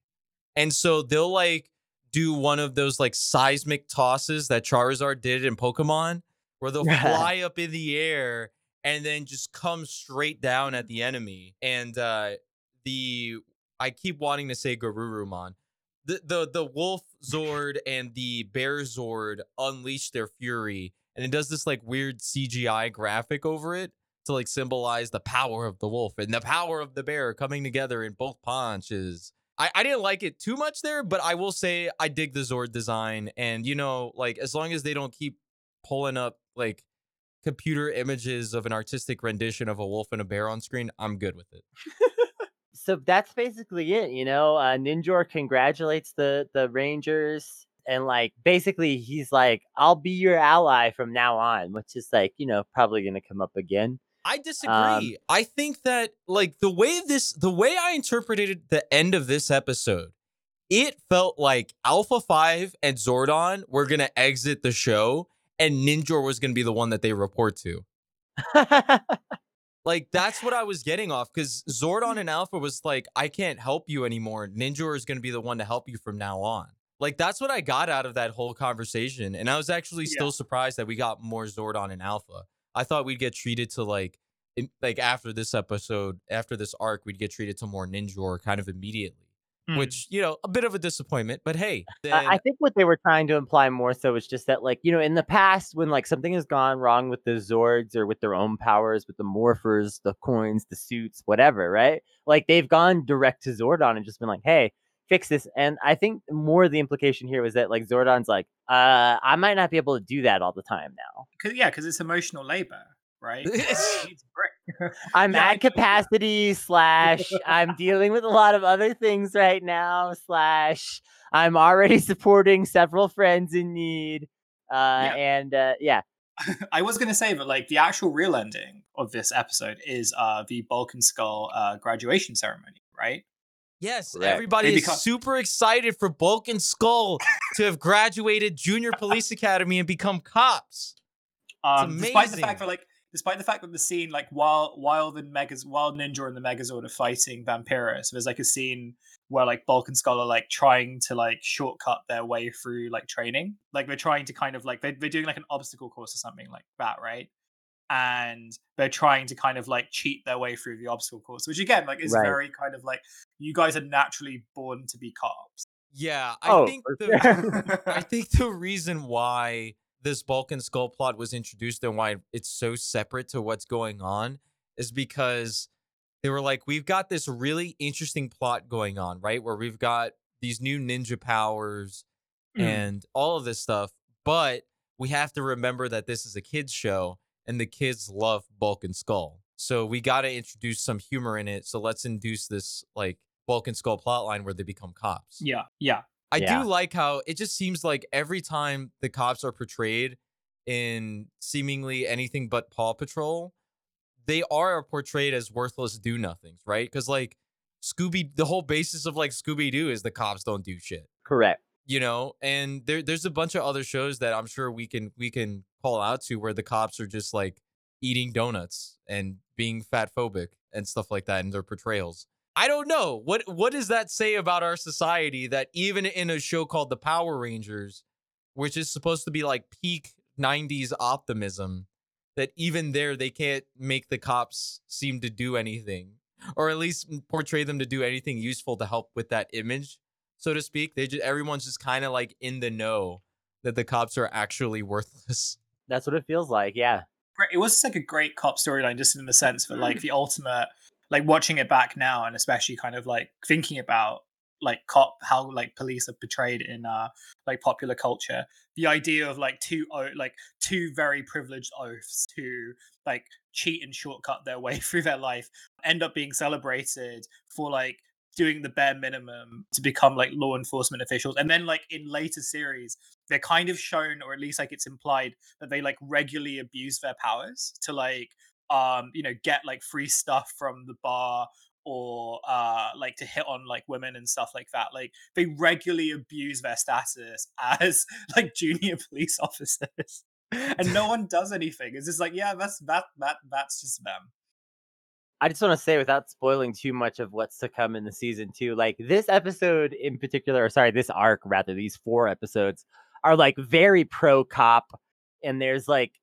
And so they'll like do one of those like seismic tosses that Charizard did in Pokemon, where they'll (laughs) fly up in the air and then just come straight down at the enemy. And uh the I keep wanting to say Garurumon. The the the Wolf Zord and the Bear Zord unleash their fury, and it does this like weird CGI graphic over it to like symbolize the power of the wolf and the power of the bear coming together in both punches. I, I didn't like it too much there, but I will say I dig the Zord design. And you know, like as long as they don't keep pulling up like computer images of an artistic rendition of a wolf and a bear on screen, I'm good with it. (laughs) so that's basically it, you know. Uh, Ninjor congratulates the the Rangers, and like basically he's like, "I'll be your ally from now on," which is like, you know, probably gonna come up again. I disagree. Um, I think that like the way this the way I interpreted the end of this episode, it felt like Alpha 5 and Zordon were going to exit the show and Ninjor was going to be the one that they report to. (laughs) Like that's what I was getting off cuz Zordon mm. and Alpha was like I can't help you anymore. Ninjor is going to be the one to help you from now on. Like that's what I got out of that whole conversation and I was actually Yeah. still surprised that we got more Zordon and Alpha. I thought we'd get treated to like in, like after this episode, after this arc, we'd get treated to more Ninjor kind of immediately. Hmm. Which, you know, a bit of a disappointment, but hey, then I I think what they were trying to imply more so is just that, like, you know, in the past, when like something has gone wrong with the Zords or with their own powers, with the morphers, the coins, the suits, whatever, right? Like they've gone direct to Zordon and just been like, "Hey, fix this." And I think more the implication here was that like Zordon's like, "Uh, I might not be able to do that all the time now. Cause, yeah, because it's emotional labor, right? (laughs) It needs a break. I'm Yeah, at capacity slash I'm dealing with a lot of other things right now slash I'm already (laughs) supporting several friends in need." Uh, Yeah. and uh, yeah, (laughs) I was gonna say that like the actual real ending of this episode is uh the Bulk and Skull uh graduation ceremony, right? yes, Correct. everybody They is become- super excited for Bulk and Skull to have graduated Junior Police Academy and become cops. Um despite the amazing. fact that like despite the fact that the scene like while while the megas while Ninjor and the Megazord are fighting Vampirus, there's like a scene where like Bulk and Skull are like trying to like shortcut their way through like training. Like they're trying to kind of like they're, they're doing like an obstacle course or something like that, right? And they're trying to kind of like cheat their way through the obstacle course, which again, like is Right. very kind of like you guys are naturally born to be cops. Yeah, I Oh, think the sure. (laughs) I think the reason why this Bulk and Skull plot was introduced and why it's so separate to what's going on is because they were like, we've got this really interesting plot going on, right? Where we've got these new ninja powers Mm. and all of this stuff, but we have to remember that this is a kids show and the kids love Bulk and Skull. So we got to introduce some humor in it. So let's induce this like Bulk and Skull plotline where they become cops. yeah, yeah. I Yeah. do like how it just seems like every time the cops are portrayed in seemingly anything but Paw Patrol, they are portrayed as worthless do nothings, right? Because like Scooby, the whole basis of like Scooby Doo is the cops don't do shit, correct. you know. And there, there's a bunch of other shows that I'm sure we can we can call out to where the cops are just like eating donuts and being fat phobic and stuff like that in their portrayals. I don't know. What what does that say about our society that even in a show called The Power Rangers, which is supposed to be like peak 90s optimism, that even there they can't make the cops seem to do anything or at least portray them to do anything useful to help with that image, so to speak. They just everyone's just kind of like in the know that the cops are actually (laughs) worthless. That's what it feels like. Yeah. It was just like a great cop storyline, just in the sense that like (laughs) the ultimate, like watching it back now, and especially kind of like thinking about like cop how like police are portrayed in uh like popular culture the idea of like two like two very privileged oafs who like cheat and shortcut their way (laughs) through their life end up being celebrated for like doing the bare minimum to become like law enforcement officials. And then like in later series they're kind of shown or at least like it's implied that they like regularly abuse their powers to like um you know get like free stuff from the bar or uh like to hit on like women and stuff like that like they regularly abuse their status (laughs) as like junior police (laughs) officers and no one does anything. It's just like yeah that's that that that's just them. I just want to say, without spoiling too much of what's to come in the season two, like this episode in particular, or sorry, this arc rather, these four episodes are like very pro cop, and there's like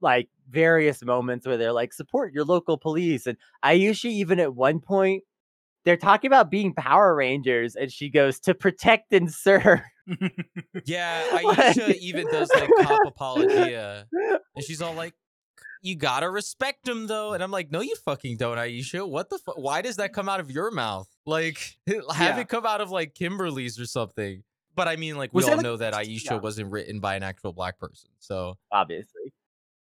like various moments where they're like support your local police and Aisha even at one point they're talking about being Power Rangers and she goes to protect and serve. yeah, Aisha (laughs) even does like cop apologia and she's all like you gotta respect him though. And I'm like, no, you fucking don't, Aisha. What the fuck? Why does that come out of your mouth? Like, (laughs) have yeah. it come out of like Kimberly's or something. But I mean, like, we was all like, know that (laughs) Aisha yeah. wasn't written by an actual black person. So obviously.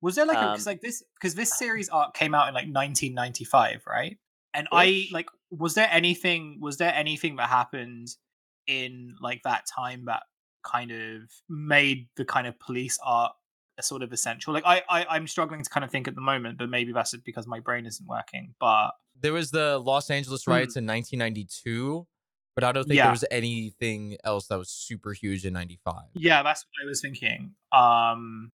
Was there like because um, like this because this series arc came out in like 1995, right? And I like was there anything was there anything that happened in like that time that kind of made the kind of police arc a sort of essential? Like I, I I'm struggling to kind of think at the moment, but maybe that's because my brain isn't working. But there was the Los Angeles riots mm. in 1992 but I don't think yeah. there was anything else that was super huge in 95. Yeah, that's what I was thinking. Um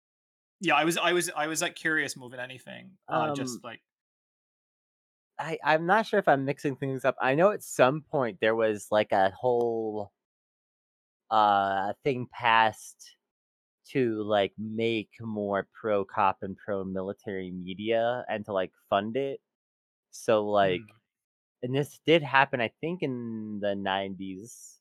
yeah, I was I was I was like curious more than anything. Uh, um, just like I I'm not sure if I'm mixing things up. I know at some point there was like a whole uh thing passed to like make more pro cop and pro military media and to like fund it. So like mm. and this did happen I think in the 90s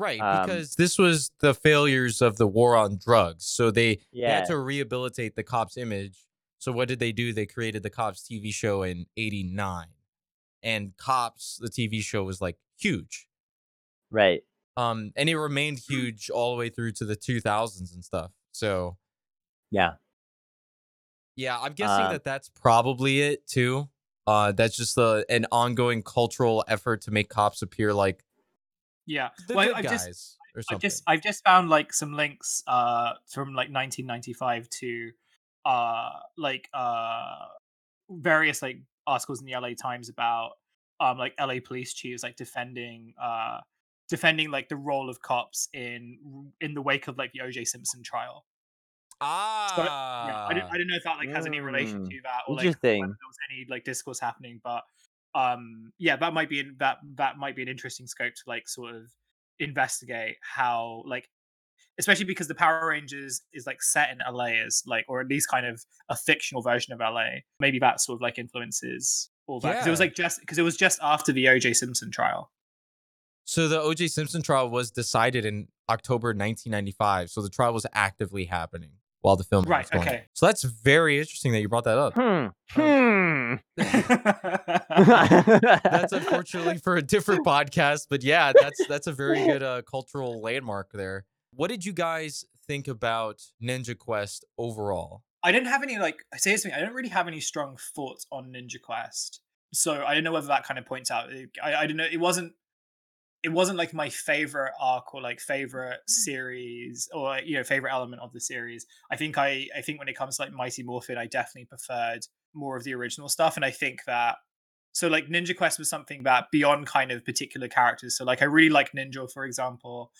Right, um, because this was the failures of the war on drugs. So they, yeah. they had to rehabilitate the cops' image. So what did they do? They created the cops TV show in 89. And Cops, the TV show was like huge. Right. Um and it remained huge all the way through to the 2000s and stuff. So yeah. Yeah, I'm guessing uh, that that's probably it too. Uh that's just a, an ongoing cultural effort to make cops appear like yeah, the well, good I've guys. Just, or something. I've just I've just found like some links uh from like 1995 to uh like uh various like articles in the LA Times about um like LA police chiefs like defending uh defending like the role of cops in in the wake of like the OJ Simpson trial. Ah, so, yeah, I, don't, I don't know if that like has any relation mm, to that or like whether there was any like discourse happening, but um yeah that might be that that might be an interesting scope to like sort of investigate how like especially because the power rangers is like set in la as like or at least kind of a fictional version of la maybe that sort of like influences all that because yeah. it was like just because it was just after the oj simpson trial. So the oj simpson trial was decided in october 1995 so the trial was actively happening while the film right, was going. Okay. So that's very interesting that you brought that up. Hmm. Um, that's unfortunately for a different (laughs) podcast, but yeah, that's that's a very good uh, cultural landmark there. What did you guys think about Ninja Quest overall? I didn't have any like I say this to me. I don't really have any strong thoughts on Ninja Quest, so I don't know whether that kind of points out. I, I don't know. It wasn't it wasn't like my favorite arc or like favorite series or you know favorite element of the series. I think I I think when it comes to like Mighty Morphin, I definitely preferred more of the original stuff, and I think that so like Ninja Quest was something that beyond kind of particular characters. So like I really like Ninjor, for example.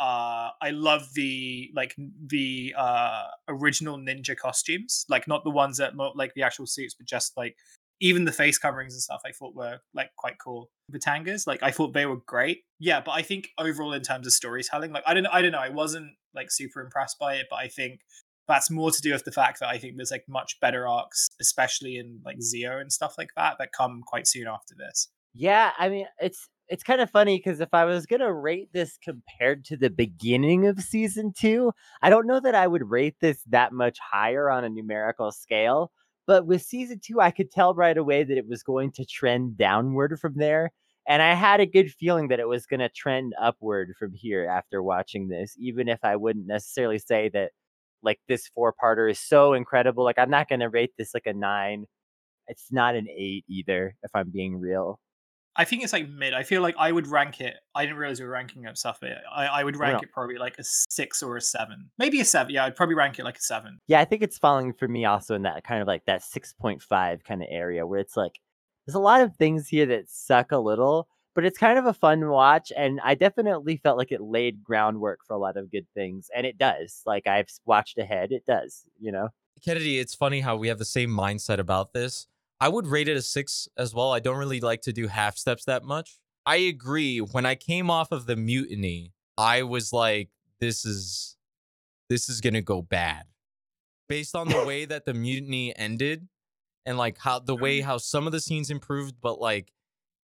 Uh, I love the like the uh original ninja costumes, like not the ones that like the actual suits, but just like even the face coverings and stuff I thought were like quite cool. Vatangas, like I thought they were great. Yeah, but I think overall in terms of storytelling, like I don't I don't know, I wasn't like super impressed by it, but I think that's more to do with the fact that I think there's like much better arcs, especially in like Zeo and stuff like that, that come quite soon after this. Yeah, I mean, it's it's kind of funny because if I was gonna rate this compared to the beginning of season two, I don't know that I would rate this that much higher on a numerical scale. But with season two, I could tell right away that it was going to trend downward from there. And I had a good feeling that it was going to trend upward from here after watching this, even if I wouldn't necessarily say that like this four parter is so incredible. Like, I'm not going to rate this like a nine. It's not an eight either, if I'm being real. I think it's like mid. I feel like I would rank it. I didn't realize we were ranking up stuff, but I, I would rank it probably like a six or a seven, maybe a seven. Yeah, I'd probably rank it like a seven. Yeah, I think it's falling for me also in that kind of like that six point five kind of area where it's like there's a lot of things here that suck a little, but it's kind of a fun watch, and I definitely felt like it laid groundwork for a lot of good things, and it does. Like I've watched ahead, it does. You know, Kennedy, it's funny how we have the same mindset about this I would rate it a six as well. I don't really like to do half steps that much. I agree. When I came off of the mutiny, I was like, this is this is gonna go bad. Based on the way that the mutiny ended and like how the way mm-hmm. how some of the scenes improved, but like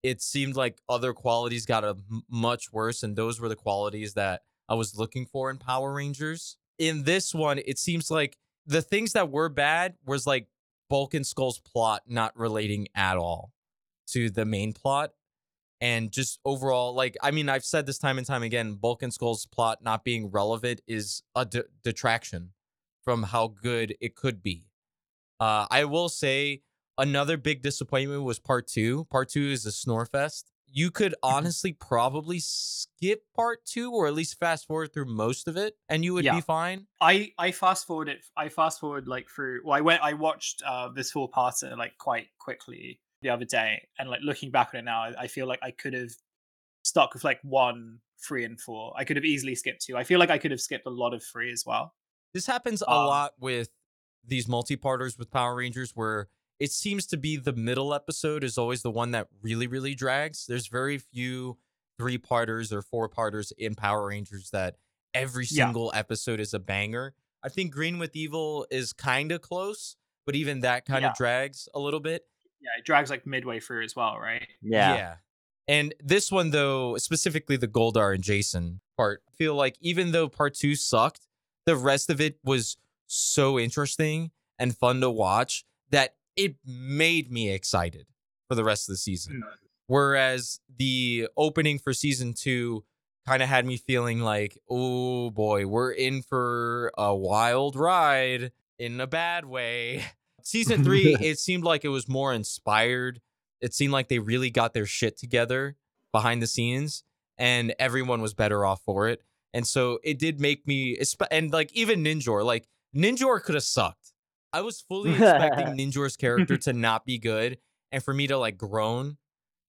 it seemed like other qualities got a much worse, and those were the qualities that I was looking for in Power Rangers. In this one, it seems like the things that were bad was like Bulk and Skull's plot not relating at all to the main plot. And just overall, like, I mean, I've said this time and time again Bulk and Skull's plot not being relevant is a detraction from how good it could be. Uh, I will say another big disappointment was part two. Part two is a snore fest you could mm-hmm. honestly probably skip part two or at least fast forward through most of it and you would yeah. be fine i i fast forward it i fast forward like through well i went i watched uh this full parter like quite quickly the other day and like looking back on it now i, I feel like i could have stuck with like one three and four i could have easily skipped two i feel like i could have skipped a lot of three as well this happens a um, lot with these multi-parters with power rangers where it seems to be the middle episode is always the one that really, really drags. There's very few three parters or four parters in Power Rangers that every single yeah. episode is a banger. I think Green with Evil is kind of close, but even that kind of yeah. drags a little bit. Yeah, it drags like midway through as well, right? Yeah. Yeah. And this one, though, specifically the Goldar and Jason part, I feel like even though part two sucked, the rest of it was so interesting and fun to watch that it made me excited for the rest of the season. Whereas the opening for season two kind of had me feeling like, oh boy, we're in for a wild ride in a bad way. (laughs) Season three, it seemed like it was more inspired. It seemed like they really got their shit together behind the scenes and everyone was better off for it. And so it did make me, and like even Ninjor, like Ninjor could have sucked. I was fully expecting (laughs) Ninjor's character to not be good and for me to like groan,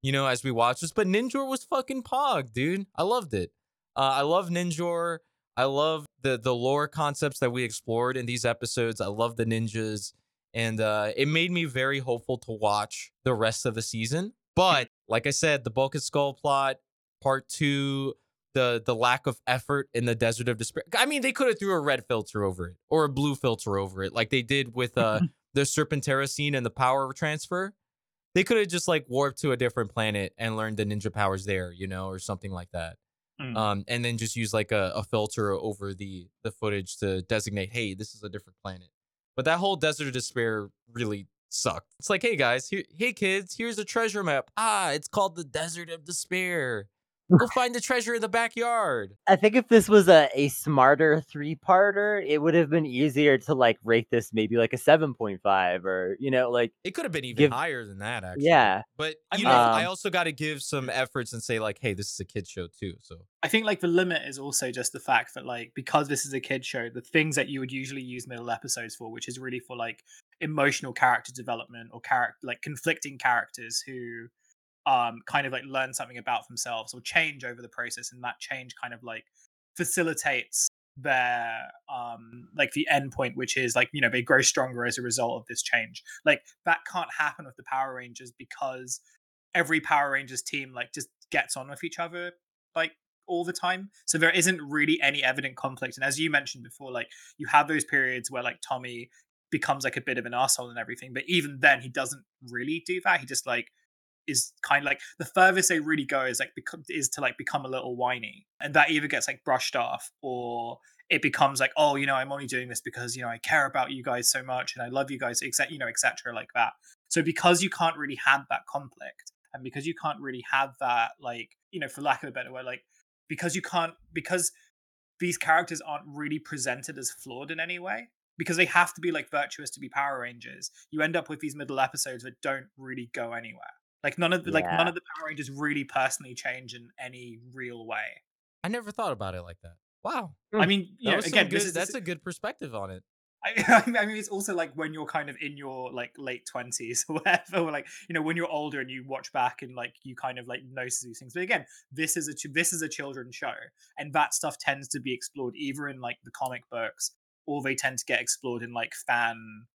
you know, as we watch this. But Ninjor was fucking pog, dude. I loved it. Uh, I love Ninjor. I love the the lore concepts that we explored in these episodes. I love the ninjas, and uh, it made me very hopeful to watch the rest of the season. But like I said, the Bulk and Skull plot, part two, the the lack of effort in the desert of despair. I mean, they could have threw a red filter over it or a blue filter over it, like they did with uh (laughs) the Serpentera scene and the power transfer. They could have just like warped to a different planet and learned the ninja powers there, you know, or something like that. Mm. Um, and then just use like a, a filter over the the footage to designate, hey, this is a different planet. But that whole desert of despair really sucked. It's like, hey guys, here, hey kids, here's a treasure map. Ah, it's called the Desert of Despair. Go (laughs) find the treasure in the backyard. I think if this was a, a smarter three parter, it would have been easier to like rate this maybe like a 7.5 or, you know, like it could have been even give, higher than that, actually. Yeah. But, you know, um, I also got to give some efforts and say, like, hey, this is a kid show too. So I think like the limit is also just the fact that, like, because this is a kid show, the things that you would usually use middle episodes for, which is really for like emotional character development or character, like conflicting characters who um, kind of like learn something about themselves or change over the process, and that change kind of like facilitates their um like the end point which is like you know they grow stronger as a result of this change. Like that can't happen with the power rangers because every power rangers team like just gets on with each other like all the time. So there isn't really any evident conflict and as you mentioned before like you have those periods where like tommy becomes like a bit of an asshole and everything but even then he doesn't really do that. He just like is kind of like the furthest they really go is like become is to like become a little whiny and that either gets like brushed off or it becomes like oh you know i'm only doing this because you know i care about you guys so much and i love you guys etc you know etc like that. So because you can't really have that conflict and because you can't really have that like you know for lack of a better word like because you can't because these characters aren't really presented as flawed in any way because they have to be like virtuous to be power rangers you end up with these middle episodes that don't really go anywhere like none of the like none of the Power Rangers really personally change in any real way. I never thought about it like that. Wow. I Hmm. mean, That you know, was some again, good, this is that's a good perspective on it. I, (laughs) I mean, it's also like when you're kind of in your like late twenties or whatever, or like you know, when you're older and you watch back and like you kind of like notice these things. But again, this is a this is a children's show, and that stuff tends to be explored either in like the comic books or they tend to get explored in like fan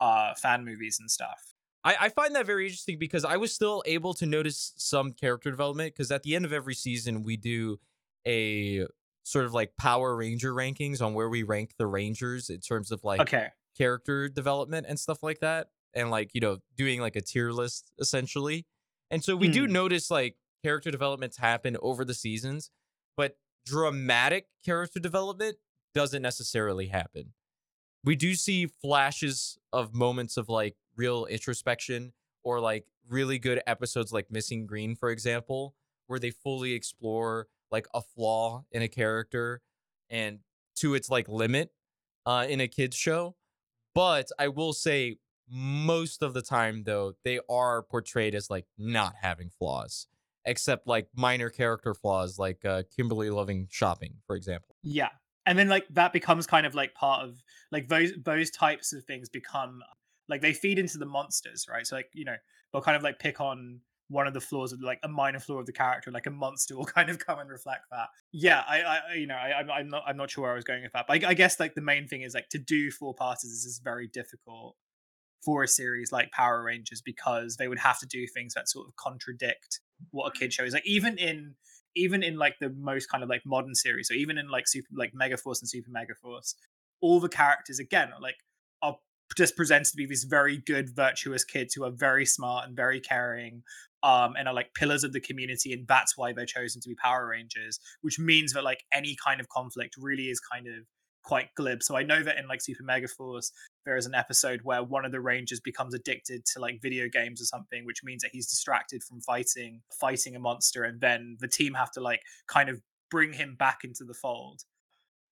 uh fan movies and stuff. I, I find that very interesting because I was still able to notice some character development because at the end of every season we do a sort of like Power Ranger rankings on where we rank the Rangers in terms of like Okay, character development and stuff like that and like you know doing like a tier list essentially. And so we do Hmm. notice like character developments happen over the seasons but dramatic character development doesn't necessarily happen. We do see flashes of moments of like real introspection or like really good episodes like missing green for example where they fully explore like a flaw in a character and to its like limit uh in a kids show but i will say most of the time though they are portrayed as like not having flaws except like minor character flaws like uh kimberly loving shopping for example Yeah. And then like that becomes kind of like part of like those those types of things become like they feed into the monsters, right? So like, you know, they'll kind of like pick on one of the flaws of like a minor flaw of the character, like a monster will (laughs) kind of come and reflect that. Yeah, I, I you know, I, I'm, I'm not, I'm not sure where I was going with that, but I, I guess like the main thing is like to do four parts is is very difficult for a series like Power Rangers because they would have to do things that sort of contradict what a kid mm. show is. Like even in even in like the most kind of like modern series, so even in like super like Megaforce and Super Megaforce, all the characters again are like are just presented to be these very good, virtuous kids who are very smart and very caring, um, and are like pillars of the community, and that's why they're chosen to be Power Rangers, which means that like any kind of conflict really is kind of quite glib. So I know that in like Super Megaforce, there is an episode where one of the rangers becomes addicted to like video games or something which means that he's distracted from fighting fighting a monster and then the team have to like kind of bring him back into the fold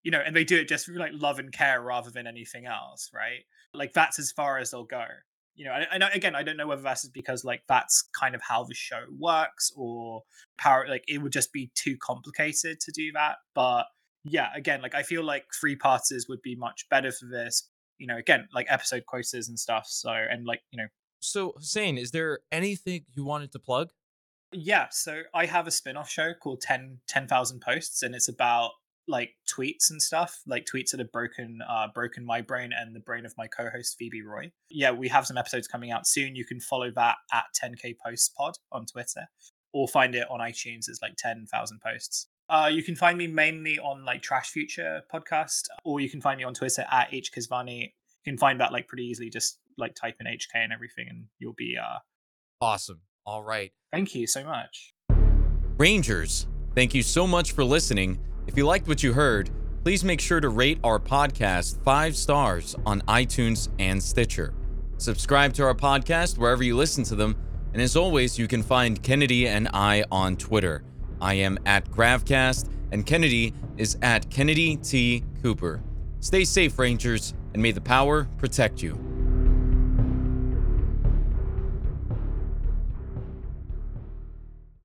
you know and they do it just through like love and care rather than anything else right like that's as far as they'll go you know and, and again i don't know whether that's because like that's kind of how the show works or power like it would just be too complicated to do that but yeah again like i feel like three parters would be much better for this you know again like episode quotas and stuff so and like you know so hussein is there anything you wanted to plug? Yeah so i have a spin-off show called 10 10,000 posts and it's about like tweets and stuff like tweets that have broken uh broken my brain and the brain of my co-host phoebe roy yeah we have some episodes coming out soon you can follow that at 10k posts pod on twitter or find it on itunes it's like 10,000 posts uh, you can find me mainly on like Trash Future podcast, or you can find me on Twitter at hkesvani. You can find that like pretty easily. Just like type in HK and everything, and you'll be. uh awesome all right Thank you so much. Rangers, thank you so much for listening. If you liked what you heard, please make sure to rate our podcast five stars on iTunes and Stitcher. Subscribe to our podcast wherever you listen to them. And as always, you can find Kennedy and I on Twitter. I am at Gravcast, and Kennedy is at Kennedy T. Cooper. Stay safe, Rangers, and may the power protect you.